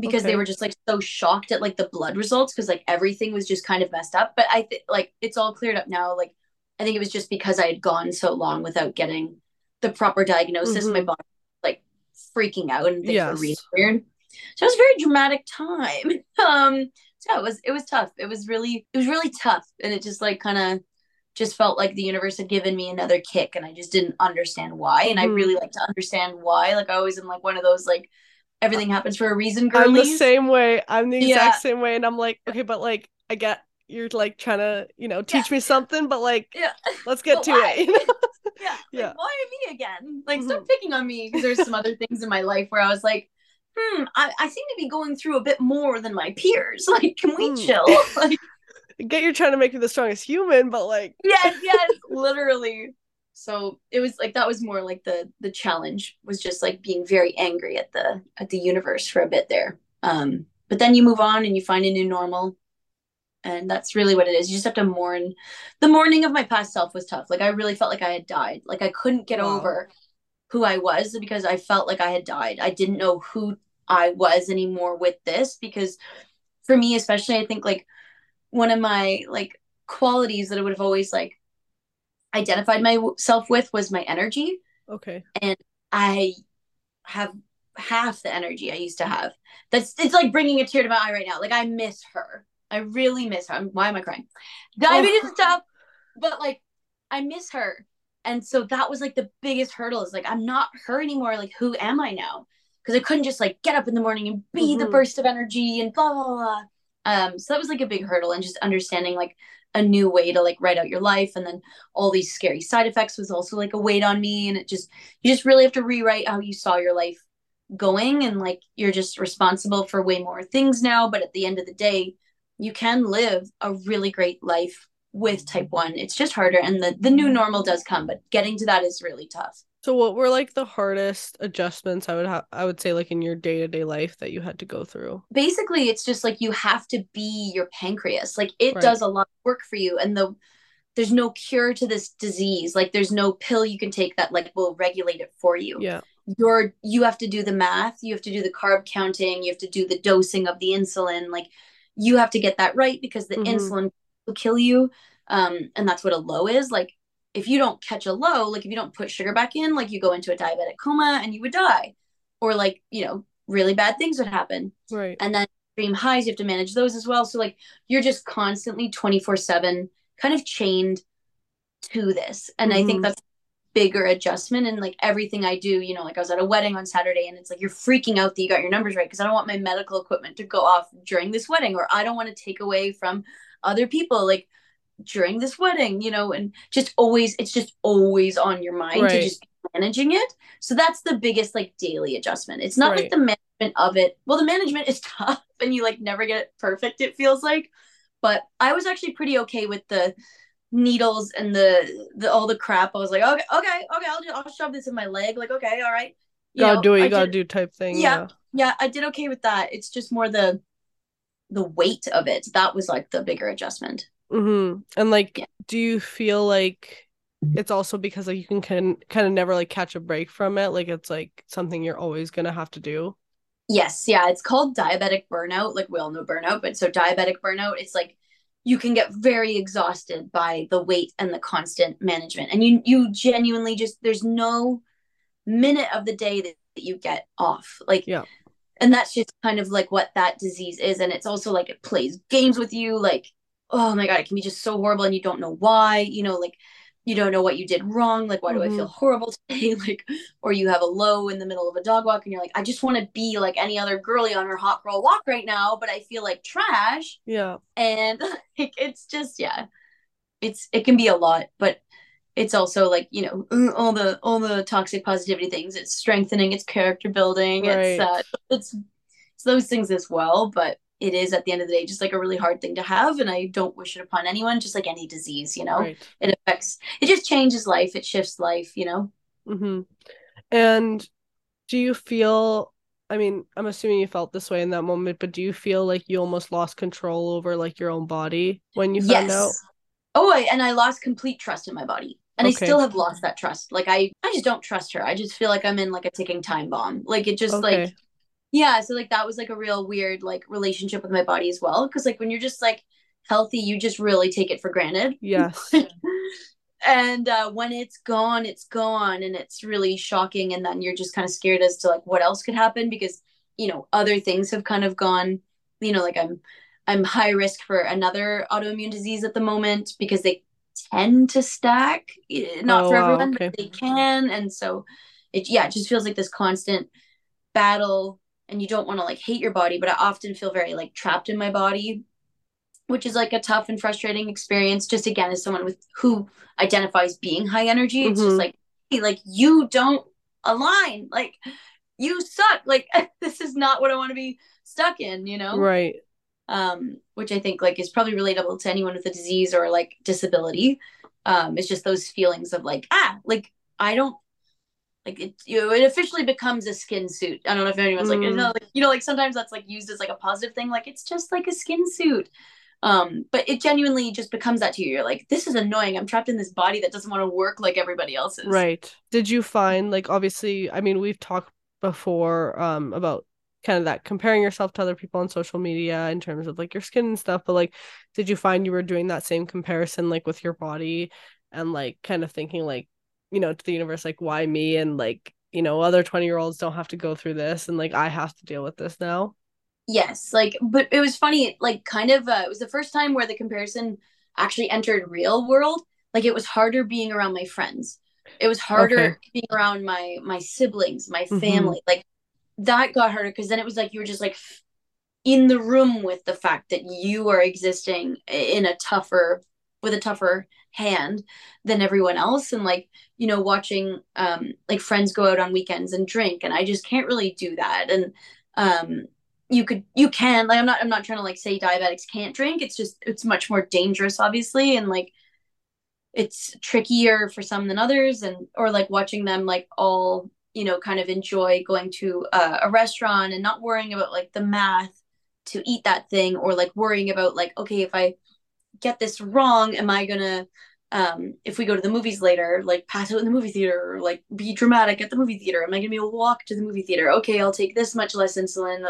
because Okay. they were just like so shocked at like the blood results because like everything was just kind of messed up, but I think like it's all cleared up now like I think it was just because I had gone so long without getting the proper diagnosis my Mhm. body like freaking out and things were really Yes. weird so it was a very dramatic time [laughs] um so it was it was tough it was really it was really tough and it just like kind of just felt like the universe had given me another kick and i just didn't understand why and i Mhm. really like to understand why like i always am like one of those like everything happens for a reason I'm the same way. I'm the exact Yeah. same way. And I'm like, okay, but like, I get you're like trying to, you know, teach me something, but like, yeah let's [laughs] get But to why? it. [laughs] You know? yeah like why me again like Mhm. stop picking on me because there's some other things in my life where i was like hmm I, I seem to be going through a bit more than my peers. [laughs] Like can we Mm. chill? [laughs] Like [laughs] Get you're trying to make me the strongest human, but like, yes yes literally. So it was like that was more like the the challenge was just like being very angry at the at the universe for a bit there. Um but then you move on and you find a new normal. And that's really what it is. You just have to mourn. The mourning of my past self was tough. Like i really felt like i had died. Like i couldn't get Wow. over who i was because i felt like i had died i didn't know who i was anymore with this because for me especially i think like one of my like qualities that i would have always like identified myself with was my energy okay. And I have half the energy I used to have. That's it's like bringing a tear to my eye right now. Like I miss her. I really miss her. I'm, why am I crying? Oh. Diabetes Oh. and stuff, but like I miss her. And so that was like the biggest hurdle is like I'm not her anymore. Like who am I now? Because I couldn't just like get up in the morning and be the Mhm. burst of energy and blah blah blah. Um, so that was like a big hurdle and just understanding like a new way to like write out your life and then all these scary side effects was also like a weight on me and it just you just really have to rewrite how you saw your life going and like you're just responsible for way more things now but at the end of the day you can live a really great life with type 1 it's just harder and the the new normal does come but getting to that is really tough So what were like the hardest adjustments I would have I would say like in your day-to-day life that you had to go through? basically it's just like you have to be your pancreas like it Right. does a lot of work for you and the there's no cure to this disease like there's no pill you can take that like will regulate it for you Yeah. you're you have to do the math you have to do the carb counting you have to do the dosing of the insulin like you have to get that right because the Mhm. insulin will kill you um and that's what a low is like if you don't catch a low like if you don't put sugar back in like you go into a diabetic coma and you would die. Or like you know really bad things would happen. Right. and then extreme highs you have to manage those as well. So like you're just constantly 24 7 kind of chained to this. And i think Mhm. that's bigger adjustment and like everything i do. You know like i was at a wedding on saturday and it's like you're freaking out that you got your numbers right because i don't want my medical equipment to go off during this wedding or i don't want to take away from other people like during this wedding you know and just always it's just always on your mind to just be managing it so that's the biggest like daily adjustment it's not Right. like the management of it well the management is [laughs] tough and you like never get it perfect it feels like but i was actually pretty okay with the needles and the the all the crap i was like okay okay okay i'll just, i'll shove this in my leg like okay all right gotta know, do what you I gotta did- do type thing. Yeah. yeah i did okay with that it's just more the the weight of it that was like the bigger adjustment Mm-hmm. And like, Yeah. do you feel like it's also because like you can can kind of never like catch a break from it? Like it's like something you're always gonna have to do. Yes, yeah, it's called diabetic burnout. Like we all know burnout, but so diabetic burnout, it's like you can get very exhausted by the weight and the constant management and you you genuinely just there's no minute of the day that, that you get off like yeah and that's just kind of like what that disease is. And it's also like it plays games with you like oh my god it can be just so horrible and you don't know why you know like you don't know what you did wrong. Like why do Mhm. i feel horrible today? [laughs] Like or you have a low in the middle of a dog walk and you're like i just want to be like any other girly on her hot girl walk right now but i feel like trash. Yeah. And [laughs] like, it's just yeah it's it can be a lot but it's also like you know uh, all the all the toxic positivity things. It's strengthening it's character building it's uh it's it's those things as well but it is at the end of the day just like a really hard thing to have and i don't wish it upon anyone just like any disease you know? Right. It affects it just changes life it shifts life you know? Mm-hmm. and do you feel i mean i'm assuming you felt this way in that moment but do you feel like you almost lost control over like your own body when you found out? Oh I, and i lost complete trust in my body and Okay. i still have lost that trust. Like i i just don't trust her. I just feel like i'm in like a ticking time bomb. Like it just Okay. like yeah so like that was like a real weird like relationship with my body as well. Because like when you're just like healthy you just really take it for granted. Yes. [laughs] And uh, when it's gone it's gone and it's really shocking and then you're just kind of scared as to like what else could happen because you know other things have kind of gone you know like i'm i'm high risk for another autoimmune disease at the moment because they tend to stack eh, not Oh, for wow, everyone okay. but they can and so it yeah it just feels like this constant battle and you don't want to like hate your body but i often feel very like trapped in my body which is like a tough and frustrating experience just again as someone with who identifies being high energy it's Mhm. just like hey, like you don't align like you suck like [laughs] this is not what i want to be stuck in you know right um which i think like is probably relatable to anyone with a disease or like disability. Um it's just those feelings of like ah like i don't like it you know, it officially becomes a skin suit. I don't know if anyone's like, you Mm. know, like you know like sometimes that's like used as like a positive thing like it's just like a skin suit. Um but it genuinely just becomes that to you. You're like this is annoying. I'm trapped in this body that doesn't want to work like everybody else's. Right. Did you find like obviously, I mean, we've talked before um about kind of that comparing yourself to other people on social media in terms of like your skin and stuff, but like did you find you were doing that same comparison like with your body and like kind of thinking like, you know, to the universe like why me and like, you know, other 20-year-olds don't have to go through this and like I have to deal with this now? yes like but it was funny like kind of uh, it was the first time where the comparison actually entered real world like it was harder being around my friends it was harder Okay. being around my my siblings my Mhm. family like that got harder because then it was like you were just like in the room with the fact that you are existing in a tougher with a tougher hand than everyone else. And like you know watching um like friends go out on weekends and drink and I just can't really do that. And um you could you can like I'm not I'm not trying to like say diabetics can't drink. It's just it's much more dangerous obviously and like it's trickier for some than others. And or like watching them like all you know kind of enjoy going to a restaurant and not worrying about like the math to eat that thing or like worrying about like okay if i get this wrong am i gonna um if we go to the movies later like pass out in the movie theater or like be dramatic at the movie theater? Am i gonna be able to walk to the movie theater? Okay i'll take this much less insulin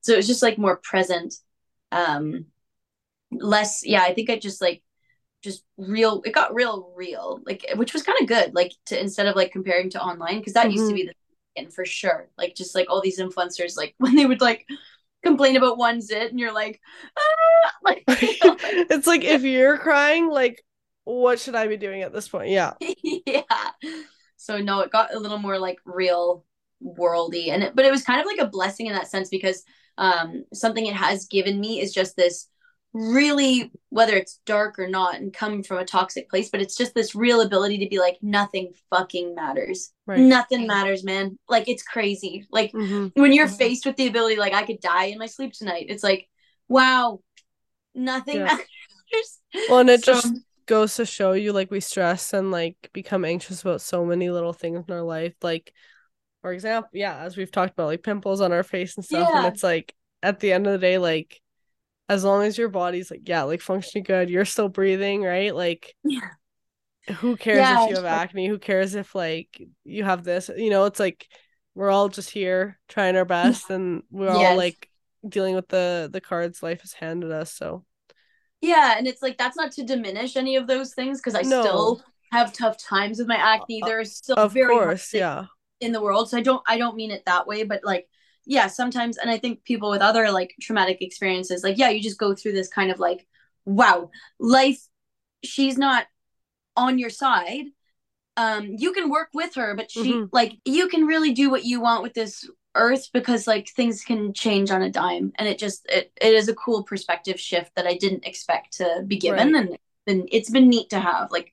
so it's just like more present um less yeah i think i just like just real it got real real like which was kind of good like to instead of like comparing to online because that used to Mhm. be the and for sure like just like all these influencers like [laughs] when they would like complain about one zit and you're like ah! like [laughs] you know, [laughs] it's like if you're crying, like what should I be doing at this point? Yeah. yeah so no it got a little more like real worldy and it, but it was kind of like a blessing in that sense because um something it has given me is just this really whether it's dark or not and come from a toxic place but it's just this real ability to be like nothing fucking matters Right. nothing matters man like it's crazy like Mhm. when you're faced with the ability like i could die in my sleep tonight it's like wow nothing Yeah. matters Well, and it So- just goes to show you like we stress and like become anxious about so many little things in our life. Like, for example, yeah, as we've talked about, like pimples on our face and stuff. And it's like at the end of the day, like as long as your body's like, yeah, like functioning good, you're still breathing, right? Like, Yeah. who cares Yeah, if you have acne? Who cares if like you have this? You know, it's like we're all just here trying our [laughs] best and we're all like dealing with the the cards life has handed us. So Yeah, and it's like that's not to diminish any of those things because I No. still have tough times with my acne. Uh, There's still Of very course, yeah. in the world. So I don't I don't mean it that way, but like yeah, sometimes and I think people with other like traumatic experiences, like yeah, you just go through this kind of like, wow, life she's not on your side. Um, you can work with her, but she Mhm. like you can really do what you want with this earth because like things can change on a dime and it just it, it is a cool perspective shift that I didn't expect to be given Right. and then it's been neat to have like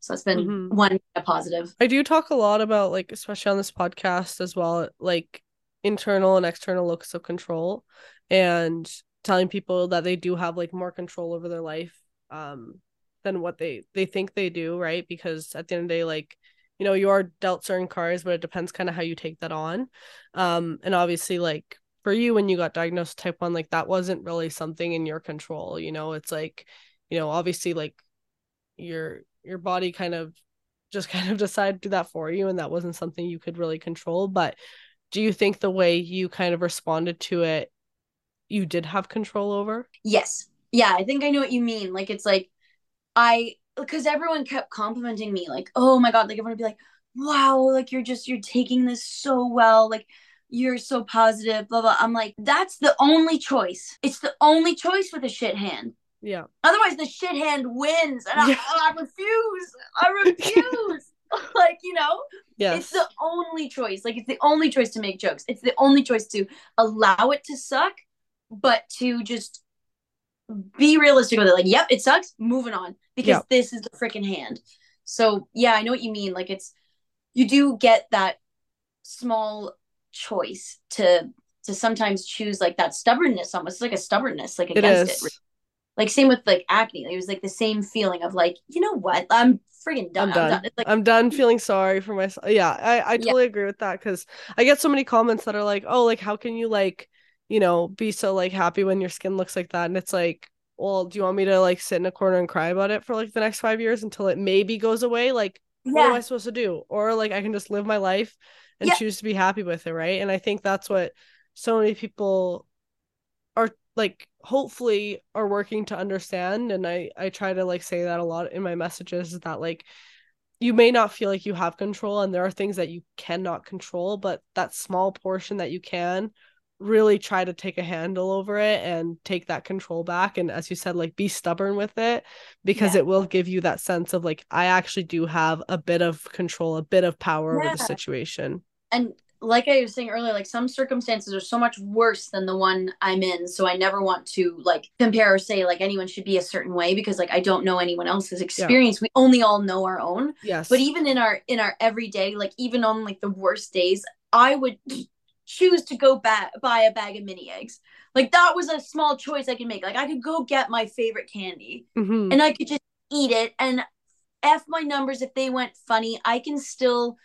so it's been Mhm. one positive. I do talk a lot about like especially on this podcast as well, like internal and external locus of control and telling people that they do have like more control over their life um than what they they think they do, right? Because at the end of the day like you know, you are dealt certain cards, but it depends kind of how you take that on. Um and obviously like for you when you got diagnosed type 1 like that wasn't really something in your control, you know, it's like you know, obviously like your your body kind of just [laughs] kind of decided to do that for you and that wasn't something you could really control but do you think the way you kind of responded to it you did have control over Yes. Yeah, I think I know what you mean. Like it's like I because everyone kept complimenting me, like, oh my god, like everyone would be like, wow, like you're just you're taking this so well, like you're so positive, blah blah. I'm like, that's the only choice. It's the only choice with a shit hand. yeah Otherwise, the shit hand wins, and I, Yeah. I refuse. I [laughs] refuse. [laughs] like you know, yes it's the only choice. Like it's the only choice to make jokes. It's the only choice to allow it to suck, but to just be realistic with it. Like, yep, it sucks. Moving on because Yep. this is the freaking hand. So yeah, I know what you mean. Like it's you do get that small choice to to sometimes choose like that stubbornness almost like a stubbornness like against is it like same with like acne. It was like the same feeling of like you know what? I'm freaking done. I'm done. It's like i'm done mm. feeling sorry for myself yeah i i Yeah. totally agree with that because i get so many comments that are like oh like how can you like you know be so like happy when your skin looks like that? And it's like well do you want me to like sit in a corner and cry about it for like the next five years until it maybe goes away? Like what am I supposed to do? Or like I can just live my life and Yeah. choose to be happy with it, right? And I think that's what so many people like hopefully are working to understand and I I try to like say that a lot in my messages is that like you may not feel like you have control and there are things that you cannot control, but that small portion that you can really try to take a handle over it and take that control back and as you said like be stubborn with it because Yeah. it will give you that sense of like I actually do have a bit of control, a bit of power over the situation. and like I was saying earlier, like some circumstances are so much worse than the one I'm in. So I never want to like compare or say like anyone should be a certain way because like I don't know anyone else's experience. We only all know our own. Yes. But even in our in our everyday, like even on like the worst days, I would [sniffs] choose to go back buy a bag of mini eggs. Like that was a small choice I could make. Like I could go get my favorite candy Mhm. and I could just eat it and f my numbers if they went funny. I can still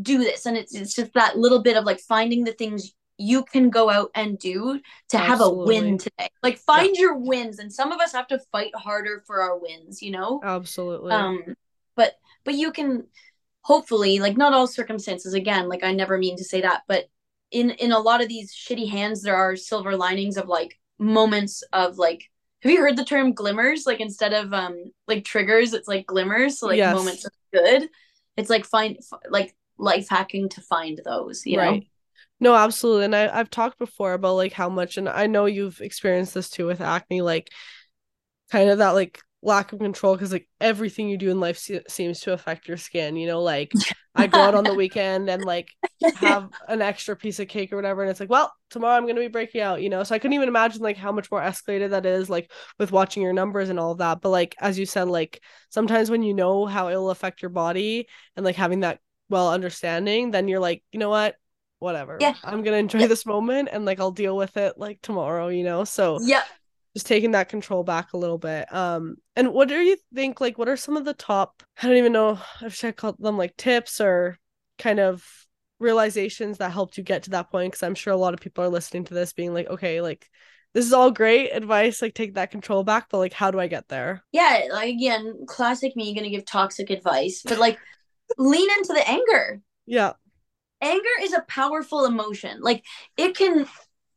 do this, and it's it's just that little bit of like finding the things you can go out and do to have a win today. Like find your wins, and some of us have to fight harder for our wins. You know Absolutely. um but but you can hopefully like not all circumstances again like i never mean to say that but in in a lot of these shitty hands there are silver linings of like moments of like have you heard the term glimmers like instead of um like triggers it's like glimmers so like Yes. moments of good it's like find f- like life hacking to find those you know right. No, absolutely. And I, I've talked before about like how much, and I know you've experienced this too with acne, like kind of that like lack of control because like everything you do in life se- seems to affect your skin, you know, like I go out on the [laughs] weekend and like have an extra piece of cake or whatever, and it's like, well, tomorrow I'm gonna be breaking out, you know. So I couldn't even imagine like how much more escalated that is, like with watching your numbers and all of that. But like as you said, like sometimes when you know how it'll affect your body and like having that well understanding, then you're like, you know what, whatever. Yeah. I'm gonna enjoy Yeah. this moment and like I'll deal with it like tomorrow, you know. So yeah just taking that control back a little bit. Um, and what do you think? Like, what are some of the top? I don't even know if I call them like tips or kind of realizations that helped you get to that point. Because I'm sure a lot of people are listening to this, being like, okay, like this is all great advice. Like, take that control back, but like, how do I get there? yeah like again classic me gonna give toxic advice but like lean into the anger Yeah, anger is a powerful emotion like it can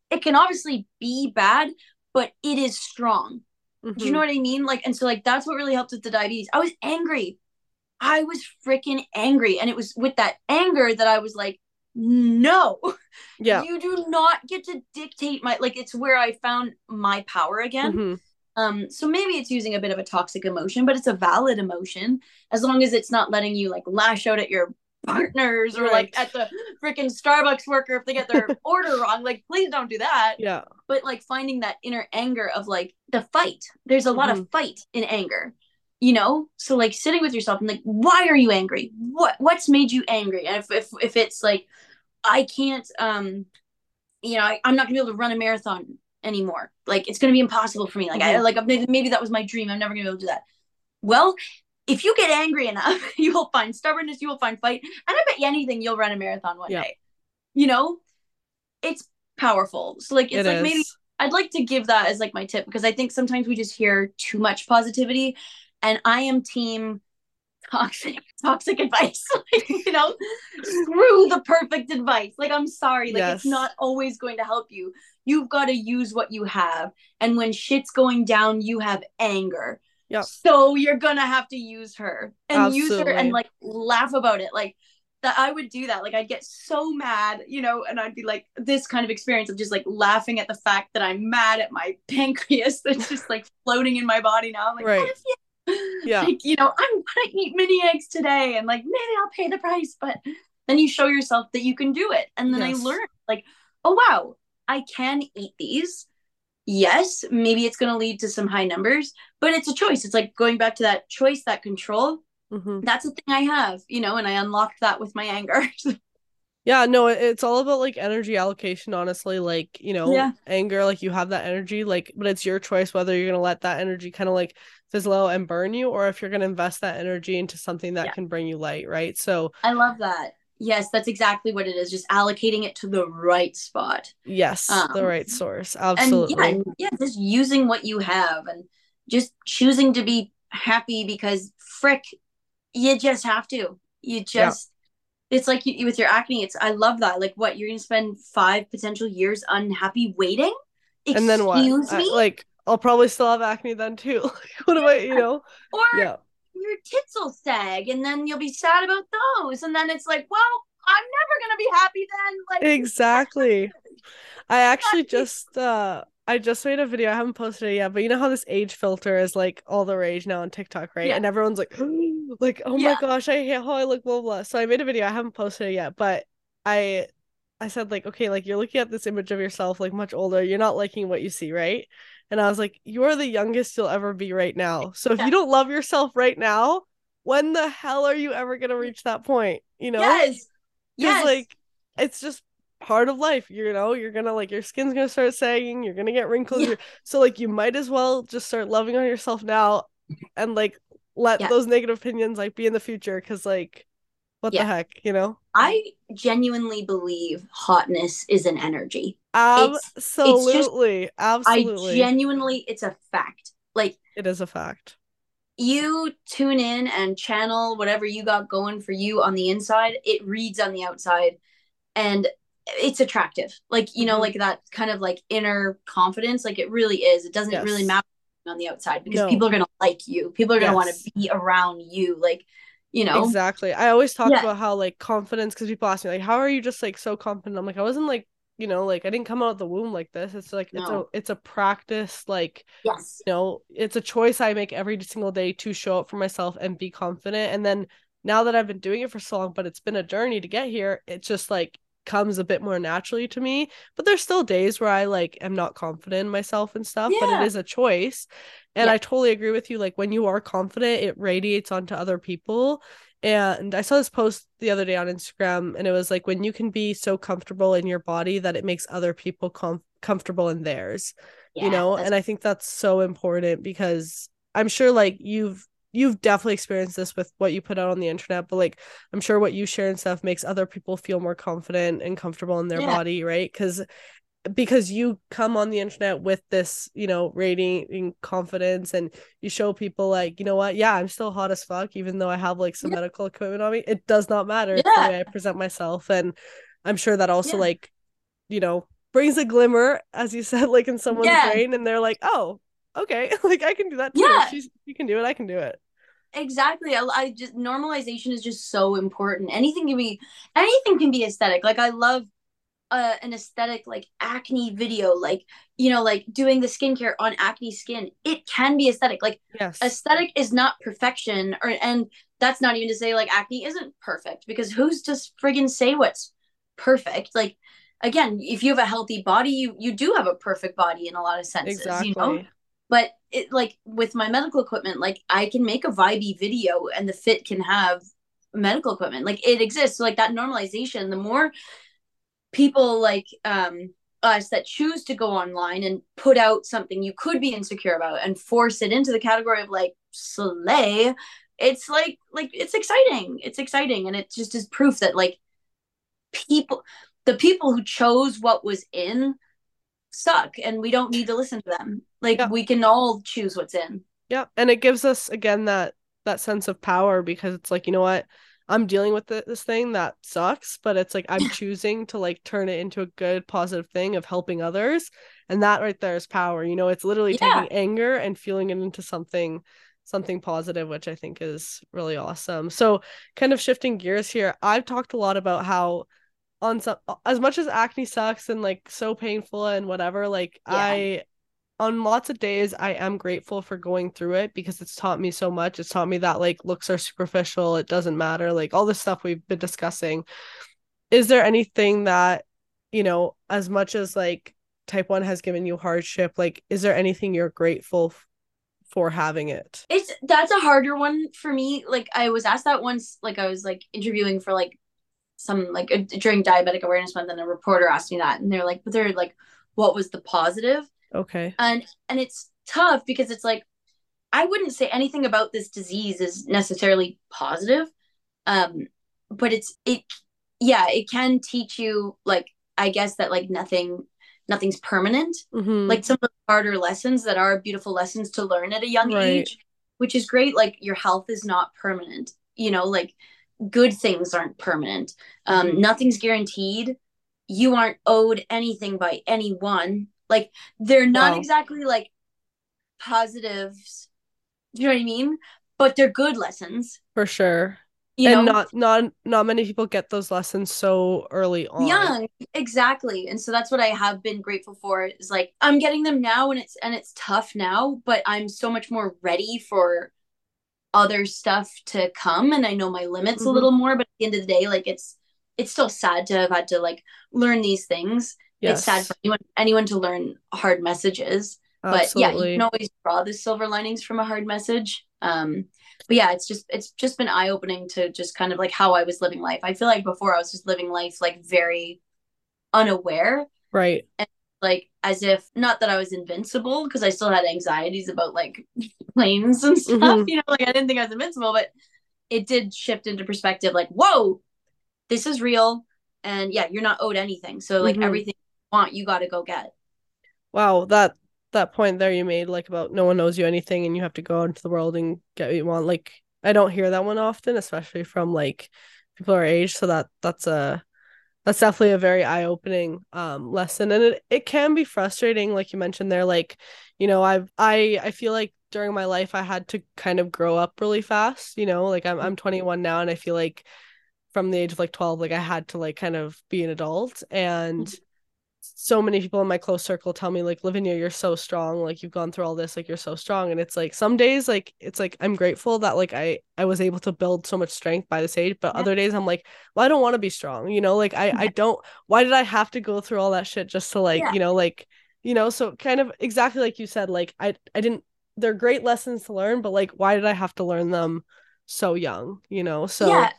it can obviously be bad but it is strong Do you know Mhm. what I mean? Like, and so like that's what really helped with the diabetes. I was angry. I was freaking angry. And it was with that anger that I was like, no, Yeah. you do not get to dictate my like it's where I found my power again. Mhm. Um, so maybe it's using a bit of a toxic emotion, but it's a valid emotion as long as it's not letting you like lash out at your partners or like at the freaking Starbucks worker if they get their [laughs] order wrong. Like, please don't do that. Yeah. But like finding that inner anger of like the fight. There's a lot Mm-hmm. of fight in anger, you know. So like sitting with yourself and like, why are you angry? What what's made you angry? And if if if it's like, I can't, um, you know, I, I'm not gonna be able to run a marathon anymore. Like it's gonna be impossible for me. Like I Mhm. like maybe, that was my dream. I'm never gonna be able to do that. Well, if you get angry enough, [laughs] you will find stubbornness, you will find fight, and I bet you anything you'll run a marathon one Yeah. day. You know, it's powerful. So like it's It like maybe. I'd like to give that as like my tip because I think sometimes we just hear too much positivity, and I am team toxic toxic advice. [laughs] like, you know, screw the perfect advice. Like I'm sorry, like Yes. it's not always going to help you. You've got to use what you have, and when shit's going down, you have anger. Yep. So you're gonna have to use her and use her and like laugh about it. Like that I would do that. Like I'd get so mad, you know, and I'd be like this kind of experience of just like laughing at the fact that I'm mad at my [laughs] pancreas that's just like floating in my body now. I'm like, Right. what if you Yeah. like, you know, I'm gonna eat mini eggs today and like maybe I'll pay the price, but then you show yourself that you can do it. And then Yes. I learned like, oh wow, I can eat these. Yes, maybe it's gonna lead to some high numbers, but it's a choice. It's like going back to that choice, that control. Mhm. That's the thing I have, you know, and I unlocked that with my anger. [laughs] Yeah, no, it's all about like energy allocation, honestly. Like, you know, Yeah. anger, like you have that energy, like, but it's your choice whether you're gonna let that energy kind of like fizzle out and burn you, or if you're gonna invest that energy into something that Yeah. can bring you light, right? So, I love that. Yes, that's exactly what it is. Just allocating it to the right spot. yes, the Um, right source. and Absolutely. yeah, and yeah, just using what you have and just choosing to be happy because frick, you just have to. You just, it's like you, with your acne. It's I love that. Like, what you're gonna spend five potential years unhappy waiting? and then what? Excuse I- like, I'll probably still have acne then too. [laughs] Like, what I, you know? or Yeah. your tits will sag, and then you'll be sad about those, and then it's like, well, I'm never gonna be happy then. Like, Exactly. I actually just uh I just made a video. I haven't posted it yet, but you know how this age filter is like all the rage now on TikTok, right? Yeah. And everyone's like, [gasps] like, oh Yeah. my gosh, I hate how I look, blah blah. So I made a video. I haven't posted it yet, but I I said like, okay, like you're looking at this image of yourself like much older. You're not liking what you see, right? And I was like, you are the youngest you'll ever be right now. So if Yeah. you don't love yourself right now, when the hell are you ever gonna reach that point? You know? yes, yes, like it's just part of life, you know, you're gonna like your skin's gonna start sagging, you're gonna get wrinkles. Yeah. So like you might as well just start loving on yourself now and like let Yeah. those negative opinions like be in the future because like what the heck, you know? I genuinely believe hotness is an energy. Absolutely. Absolutely. I genuinely, it's a fact. Like it is a fact. you tune in and channel whatever you got going for you on the inside, it reads on the outside and it's attractive. Like, you know, Mhm. like that kind of like inner confidence. Like it really is. It doesn't really matter on the outside because No. people are going to like you. People are going to want to be around you. Like, you know, Exactly. I always talk Yeah. about how like confidence because people ask me like how are you just like so confident? I'm like I wasn't like you know like I didn't come out of the womb like this. It's like it's a it's a practice like yes. you know it's a choice I make every single day to show up for myself and be confident. And then now that I've been doing it for so long, but it's been a journey to get here, it's just like comes a bit more naturally to me. But there's still days where I like am not confident in myself and stuff, but it is a choice. And Yeah. I totally agree with you. Like when you are confident, it radiates onto other people. And I saw this post the other day on Instagram, and it was like when you can be so comfortable in your body that it makes other people com- comfortable in theirs you know and i think that's so important because i'm sure like you've you've definitely experienced this with what you put out on the internet but like i'm sure what you share and stuff makes other people feel more confident and comfortable in their Yeah. body right because because you come on the internet with this you know radiating confidence and you show people like you know what yeah i'm still hot as fuck even though i have like some Yeah. medical equipment on me it does not matter it's the way i present myself and i'm sure that also Yeah. like you know brings a glimmer as you said [laughs] like in someone's Yeah. brain and they're like oh okay, [laughs] like I can do that too. Yeah. She's you can do it, I can do it. exactly I, I just normalization is just so important anything can be anything can be aesthetic like i love uh, an aesthetic like acne video like you know like doing the skincare on acne skin it can be aesthetic like Yes. aesthetic is not perfection or and that's not even to say like acne isn't perfect because who's to friggin say what's perfect like again if you have a healthy body you you do have a perfect body in a lot of senses exactly. you know but it like with my medical equipment like i can make a vibey video and the fit can have medical equipment. Like it exists. So like that normalization the more people like um us that choose to go online and put out something you could be insecure about and force it into the category of like slay it's like like it's exciting. It's exciting. And it just is proof that like people the people who chose what was in suck and we don't need to listen to them like Yeah. we can all choose what's in Yeah, and it gives us again that that sense of power because it's like, you know what? I'm dealing with th- this thing that sucks, but it's like I'm [laughs] choosing to like turn it into a good positive thing of helping others, and that right there is power. You know, it's literally Yeah. taking anger and feeling it into something something positive, which I think is really awesome. So, kind of shifting gears here, I've talked a lot about how on some as much as acne sucks and like so painful and whatever, like Yeah. I on lots of days I am grateful for going through it because it's taught me so much. It's taught me that like looks are superficial, it doesn't matter, like all this stuff we've been discussing. Is there anything that, you know, as much as like type 1 has given you hardship, like is there anything you're grateful f- for having it? it's that's a harder one for me like i was asked that once like i was like interviewing for like some like during diabetic awareness month and a reporter asked me that and they're like but they're like what was the positive Okay. and and it's tough because it's like i wouldn't say anything about this disease is necessarily positive um but it's it yeah it can teach you like i guess that like nothing nothing's permanent Mhm. like some of the harder lessons that are beautiful lessons to learn at a young Right. age which is great like your health is not permanent you know like good things aren't permanent um Mhm. nothing's guaranteed you aren't owed anything by anyone like they're not Wow. exactly like positives do you know what i mean but they're good lessons for sure. you and know not not not many people get those lessons so early on. young exactly and so that's what i have been grateful for is like i'm getting them now and it's and it's tough now but i'm so much more ready for other stuff to come and i know my limits Mhm. a little more but at the end of the day like it's it's still sad to have had to like learn these things Yes. it's sad for anyone anyone to learn hard messages but yeah you can always draw the silver linings from a hard message um but yeah it's just it's just been eye-opening to just kind of like how i was living life i feel like before i was just living life like very unaware Right. and like as if not that i was invincible because i still had anxieties about like [laughs] planes and stuff Mhm. you know like i didn't think i was invincible but it did shift into perspective like whoa this is real and yeah you're not owed anything so like Mhm. everything want you got to go get Wow, that that point there you made like about no one knows you anything and you have to go out into the world and get what you want. Like I don't hear that one often, especially from like people our age. So that that's a that's definitely a very eye-opening um lesson. And it, it can be frustrating, like you mentioned there, like, you know, I've I I feel like during my life I had to kind of grow up really fast, you know, like I'm I'm 21 now and I feel like from the age of like 12, like I had to like kind of be an adult and so many people in my close circle tell me like Lavinia you're so strong like you've gone through all this like you're so strong and it's like some days like it's like I'm grateful that like I I was able to build so much strength by this age but Yeah. other days I'm like well I don't want to be strong you know like I I don't why did I have to go through all that shit just to like Yeah. you know like you know so kind of exactly like you said like I I didn't they're great lessons to learn but like why did I have to learn them so young you know so yeah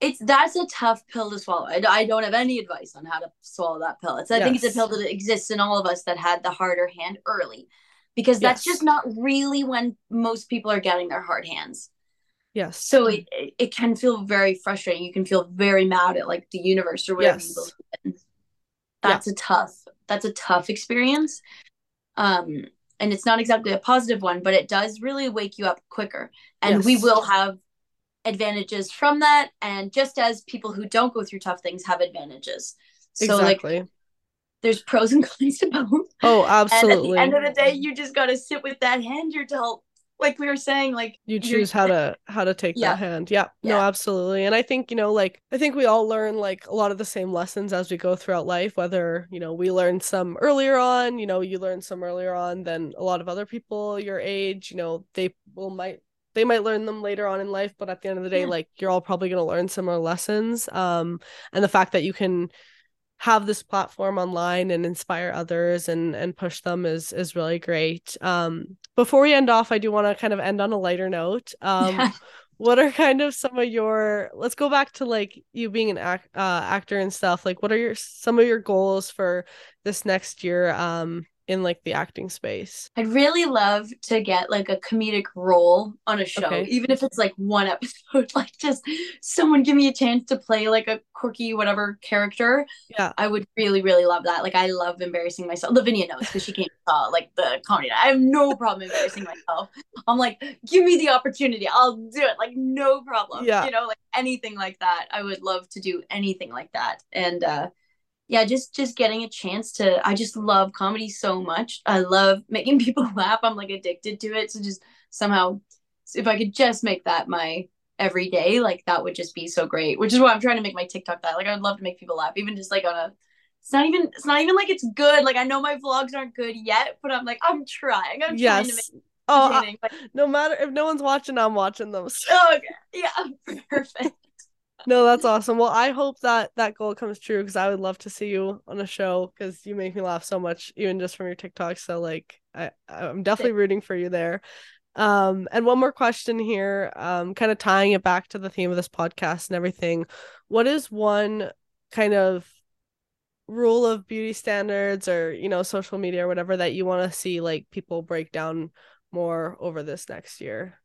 it's that's a tough pill to swallow. I, I don't have any advice on how to swallow that pill. It's i think it's a pill that exists in all of us that had the harder hand early because that's Yes. just not really when most people are getting their hard hands. Yes. So it, it- can feel very frustrating. You can feel very mad at like the universe or whatever you Yes. believe in. That's a tough that's a tough experience. Um and it's not exactly a positive one but it does really wake you up quicker. And we will have advantages from that and just as people who don't go through tough things have advantages so like exactly there's pros and cons to both. Oh, absolutely. [laughs] And at the end of the day, you just got to sit with that hand you're dealt. Like we were saying, like you choose how to how to take Yeah. that hand. Yeah, no, absolutely. And I think you know, like I think we all learn like a lot of the same lessons as we go throughout life. Whether you know we learn some earlier on, you know, you learn some earlier on than a lot of other people your age. You know, they will might they might learn them later on in life, but at the end of the day, Yeah. like you're all probably going to learn similar lessons. Um, and the fact that you can have this platform online and inspire others and and push them is is really great. Um, before we end off, I do want to kind of end on a lighter note. Um, Yeah. what are kind of some of your let's go back to like you being an act, uh, actor and stuff. Like, what are your some of your goals for this next year? Um, in like the acting space. I'd really love to get like a comedic role on a show, Okay. even if it's like one [laughs] episode. Like just someone give me a chance to play like a quirky whatever character. Yeah. I would really, really love that. Like I love embarrassing myself. Lavinia knows because she came to uh, like the comedy. I have no problem embarrassing myself. I'm like, give me the opportunity. I'll do it. Like no problem. Yeah. You know, like anything like that. I would love to do anything like that. And uh yeah, just just getting a chance to I just love comedy so much. I love [laughs] making people [laughs] laugh. I'm like addicted to it. So just somehow if I could just make that my every day, like that would just be so great. Which is why I'm trying to make my TikTok that. Like I'd love to make people laugh, even just like on a it's not even it's not even like it's good. Like I know my vlogs aren't good yet, but I'm like I'm trying. I'm trying to make Yes. Oh, I- no matter if no one's watching, I'm watching them. So- oh, okay. Yeah, [laughs] perfect. No, that's awesome. Well, I hope that that goal comes true because I would love to see you on a show because you make me laugh so much, even just from your TikTok. So, like, I I'm definitely rooting for you there. Um, and one more question here, um, kind of tying it back to the theme of this podcast and everything. What is one kind of rule of beauty standards or you know social media or whatever that you want to see like people break down more over this next year?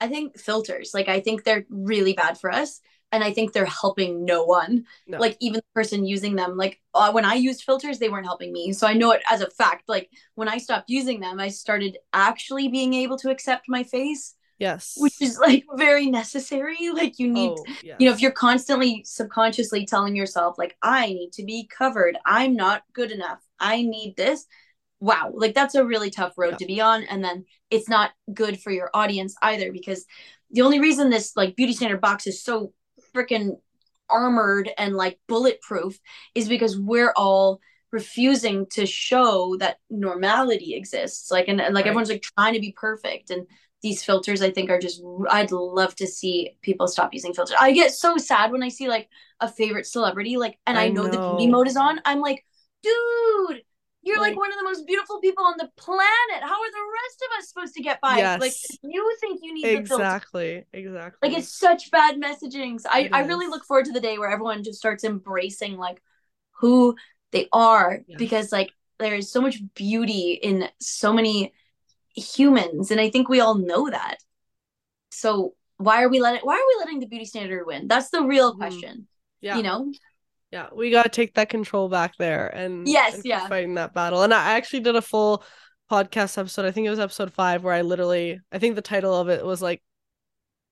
I think filters, like I think they're really bad for us. And I think they're helping no one. No. Like even the person using them, like uh, when I used filters, they weren't helping me. So I know it as a fact. Like when I stopped using them, I started actually being able to accept my face, Yes. which is like very necessary. [laughs] Like you need, oh, yes. you know, if you're constantly subconsciously telling yourself, like, I need to be covered, I'm not good enough, I need this. Wow, like that's a really tough road Yeah. to be on. And then it's not good for your audience either because the only reason this like beauty standard box is so freaking armored and like bulletproof is because we're all refusing to show that normality exists like and, and like Right. everyone's like trying to be perfect and these filters i think are just i'd love to see people stop using filters i get so sad when i see like a favorite celebrity like and i, I know, the know. beauty mode is on i'm like dude you're like, Like- one of the most beautiful people on the planet how are the rest of us supposed to get by like Yes. if you think you need exactly exactly like it's such bad messaging. So I, It I really look forward to the day where everyone just starts embracing like who they are because like there is so much beauty in so many humans and I think we all know that. So why are we letting why are we letting the beauty standard win? That's the real Mhm. question. yeah You know? Yeah we got to take that control back there and Yes, and yeah. fighting that battle. And i actually did a full podcast episode i think it was episode five where i literally i think the title of it was like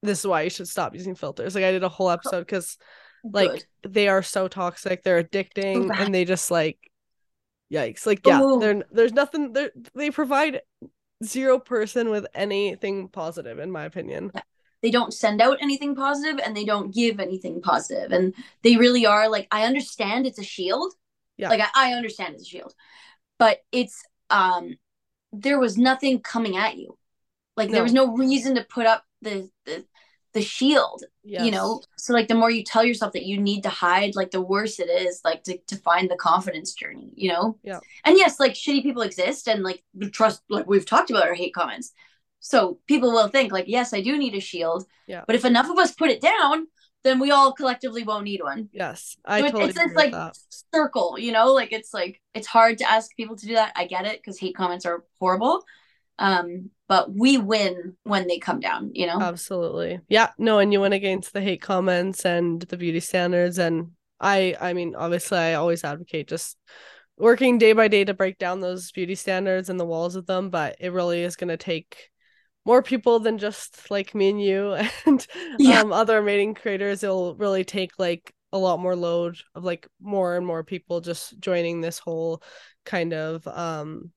this is why you should stop using filters. Like i did a whole episode because like Good. they are so toxic they're addicting and they just like yikes. Like yeah there's nothing they they provide zero person with anything positive in my opinion they don't send out anything positive and they don't give anything positive. And they really are like i understand it's a shield. Yeah. like I, I understand it's a shield. But it's um there was nothing coming at you. Like there was no reason to put up the the, the shield yes. you know? So like the more you tell yourself that you need to hide like the worse it is like to, to find the confidence journey you know? Yeah. and yes like shitty people exist and like trust like we've talked about our hate comments so people will think like yes i do need a shield Yeah. but if enough of us put it down then we all collectively won't need one yes i so it- totally it's this like that. circle you know like it's like it's hard to ask people to do that i get it because hate comments are horrible um but we win when they come down you know Absolutely. Yeah, no, and you went against the hate comments and the beauty standards and I I mean, obviously I always advocate just working day by day to break down those beauty standards and the walls of them, but it really is going to take more people than just like me and you [laughs] and Yeah. um other mating creators. It'll really take like a lot more load of like more and more people just joining this whole kind of um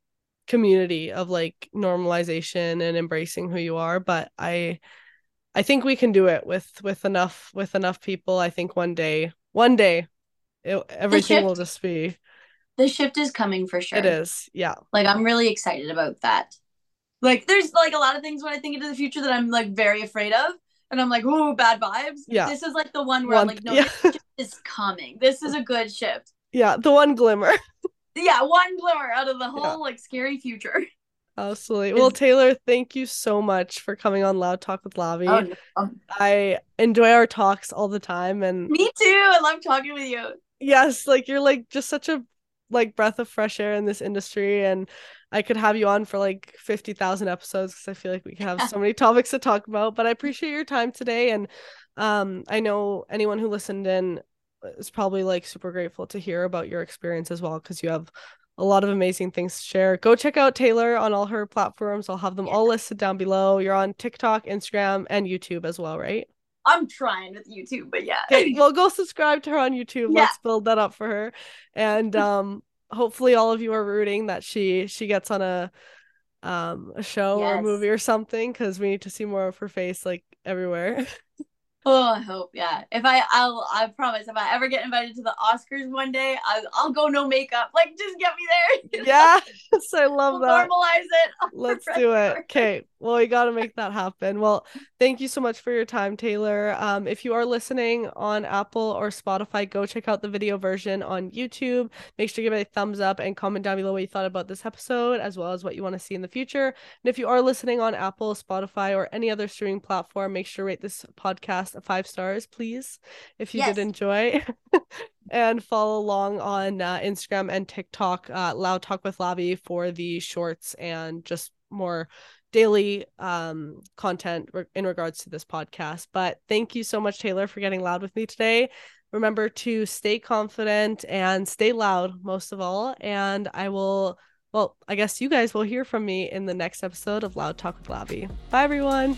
community of like normalization and embracing who you are but i i think we can do it with with enough with enough people i think one day one day it, everything shift, will just be the shift is coming for sure it is yeah like i'm really excited about that like there's like a lot of things when i think into the future that i'm like very afraid of and i'm like oh bad vibes yeah this is like the one where one, i'm like no yeah. this is coming this is a good shift yeah the one glimmer [laughs] yeah, one glimmer out of the whole yeah. like scary future. Absolutely. Well, Taylor, thank you so much for coming on Loud Talk with Lavi. Oh, no. I enjoy our talks all the time and Me too. I love talking with you. Yes, like you're like just such a like breath of fresh air in this industry and I could have you on for like 50,000 episodes cuz I feel like we have so many topics to talk about, but I appreciate your time today and um I know anyone who listened in is probably like super grateful to hear about your experience as well because you have a lot of amazing things to share. Go check out Taylor on all her platforms. I'll have them yeah. all listed down below. You're on TikTok, Instagram, and YouTube as well, right? I'm trying with YouTube, but yeah. okay, well, go subscribe to her on YouTube. Yeah. Let's build that up for her. And [laughs] um hopefully all of you are rooting that she she gets on a um a show yes. or a movie or something because we need to see more of her face like everywhere. [laughs] Oh, I hope, yeah. If I, I'll, I promise, if I ever get invited to the Oscars one day, I, I'll go no makeup. Like, just get me there. [laughs] Yes, I love we'll that. Normalize it. Let's do it. Okay, well, we got to make that happen. Well, thank you so much for your time, Taylor. Um, if you are listening on Apple or Spotify, go check out the video version on YouTube. Make sure to give it a thumbs up and comment down below what you thought about this episode, as well as what you want to see in the future. And if you are listening on Apple, Spotify, or any other streaming platform, make sure to rate this podcast five stars, please, if you yes. did enjoy. [laughs] and follow along on uh, Instagram and TikTok, uh, Loud Talk with Lavi for the shorts and just more daily um content in regards to this podcast. But thank you so much, Taylor, for getting loud with me today. Remember to stay confident and stay loud, most of all. And I will, well, I guess you guys will hear from me in the next episode of Loud Talk with Lavi. Bye, everyone.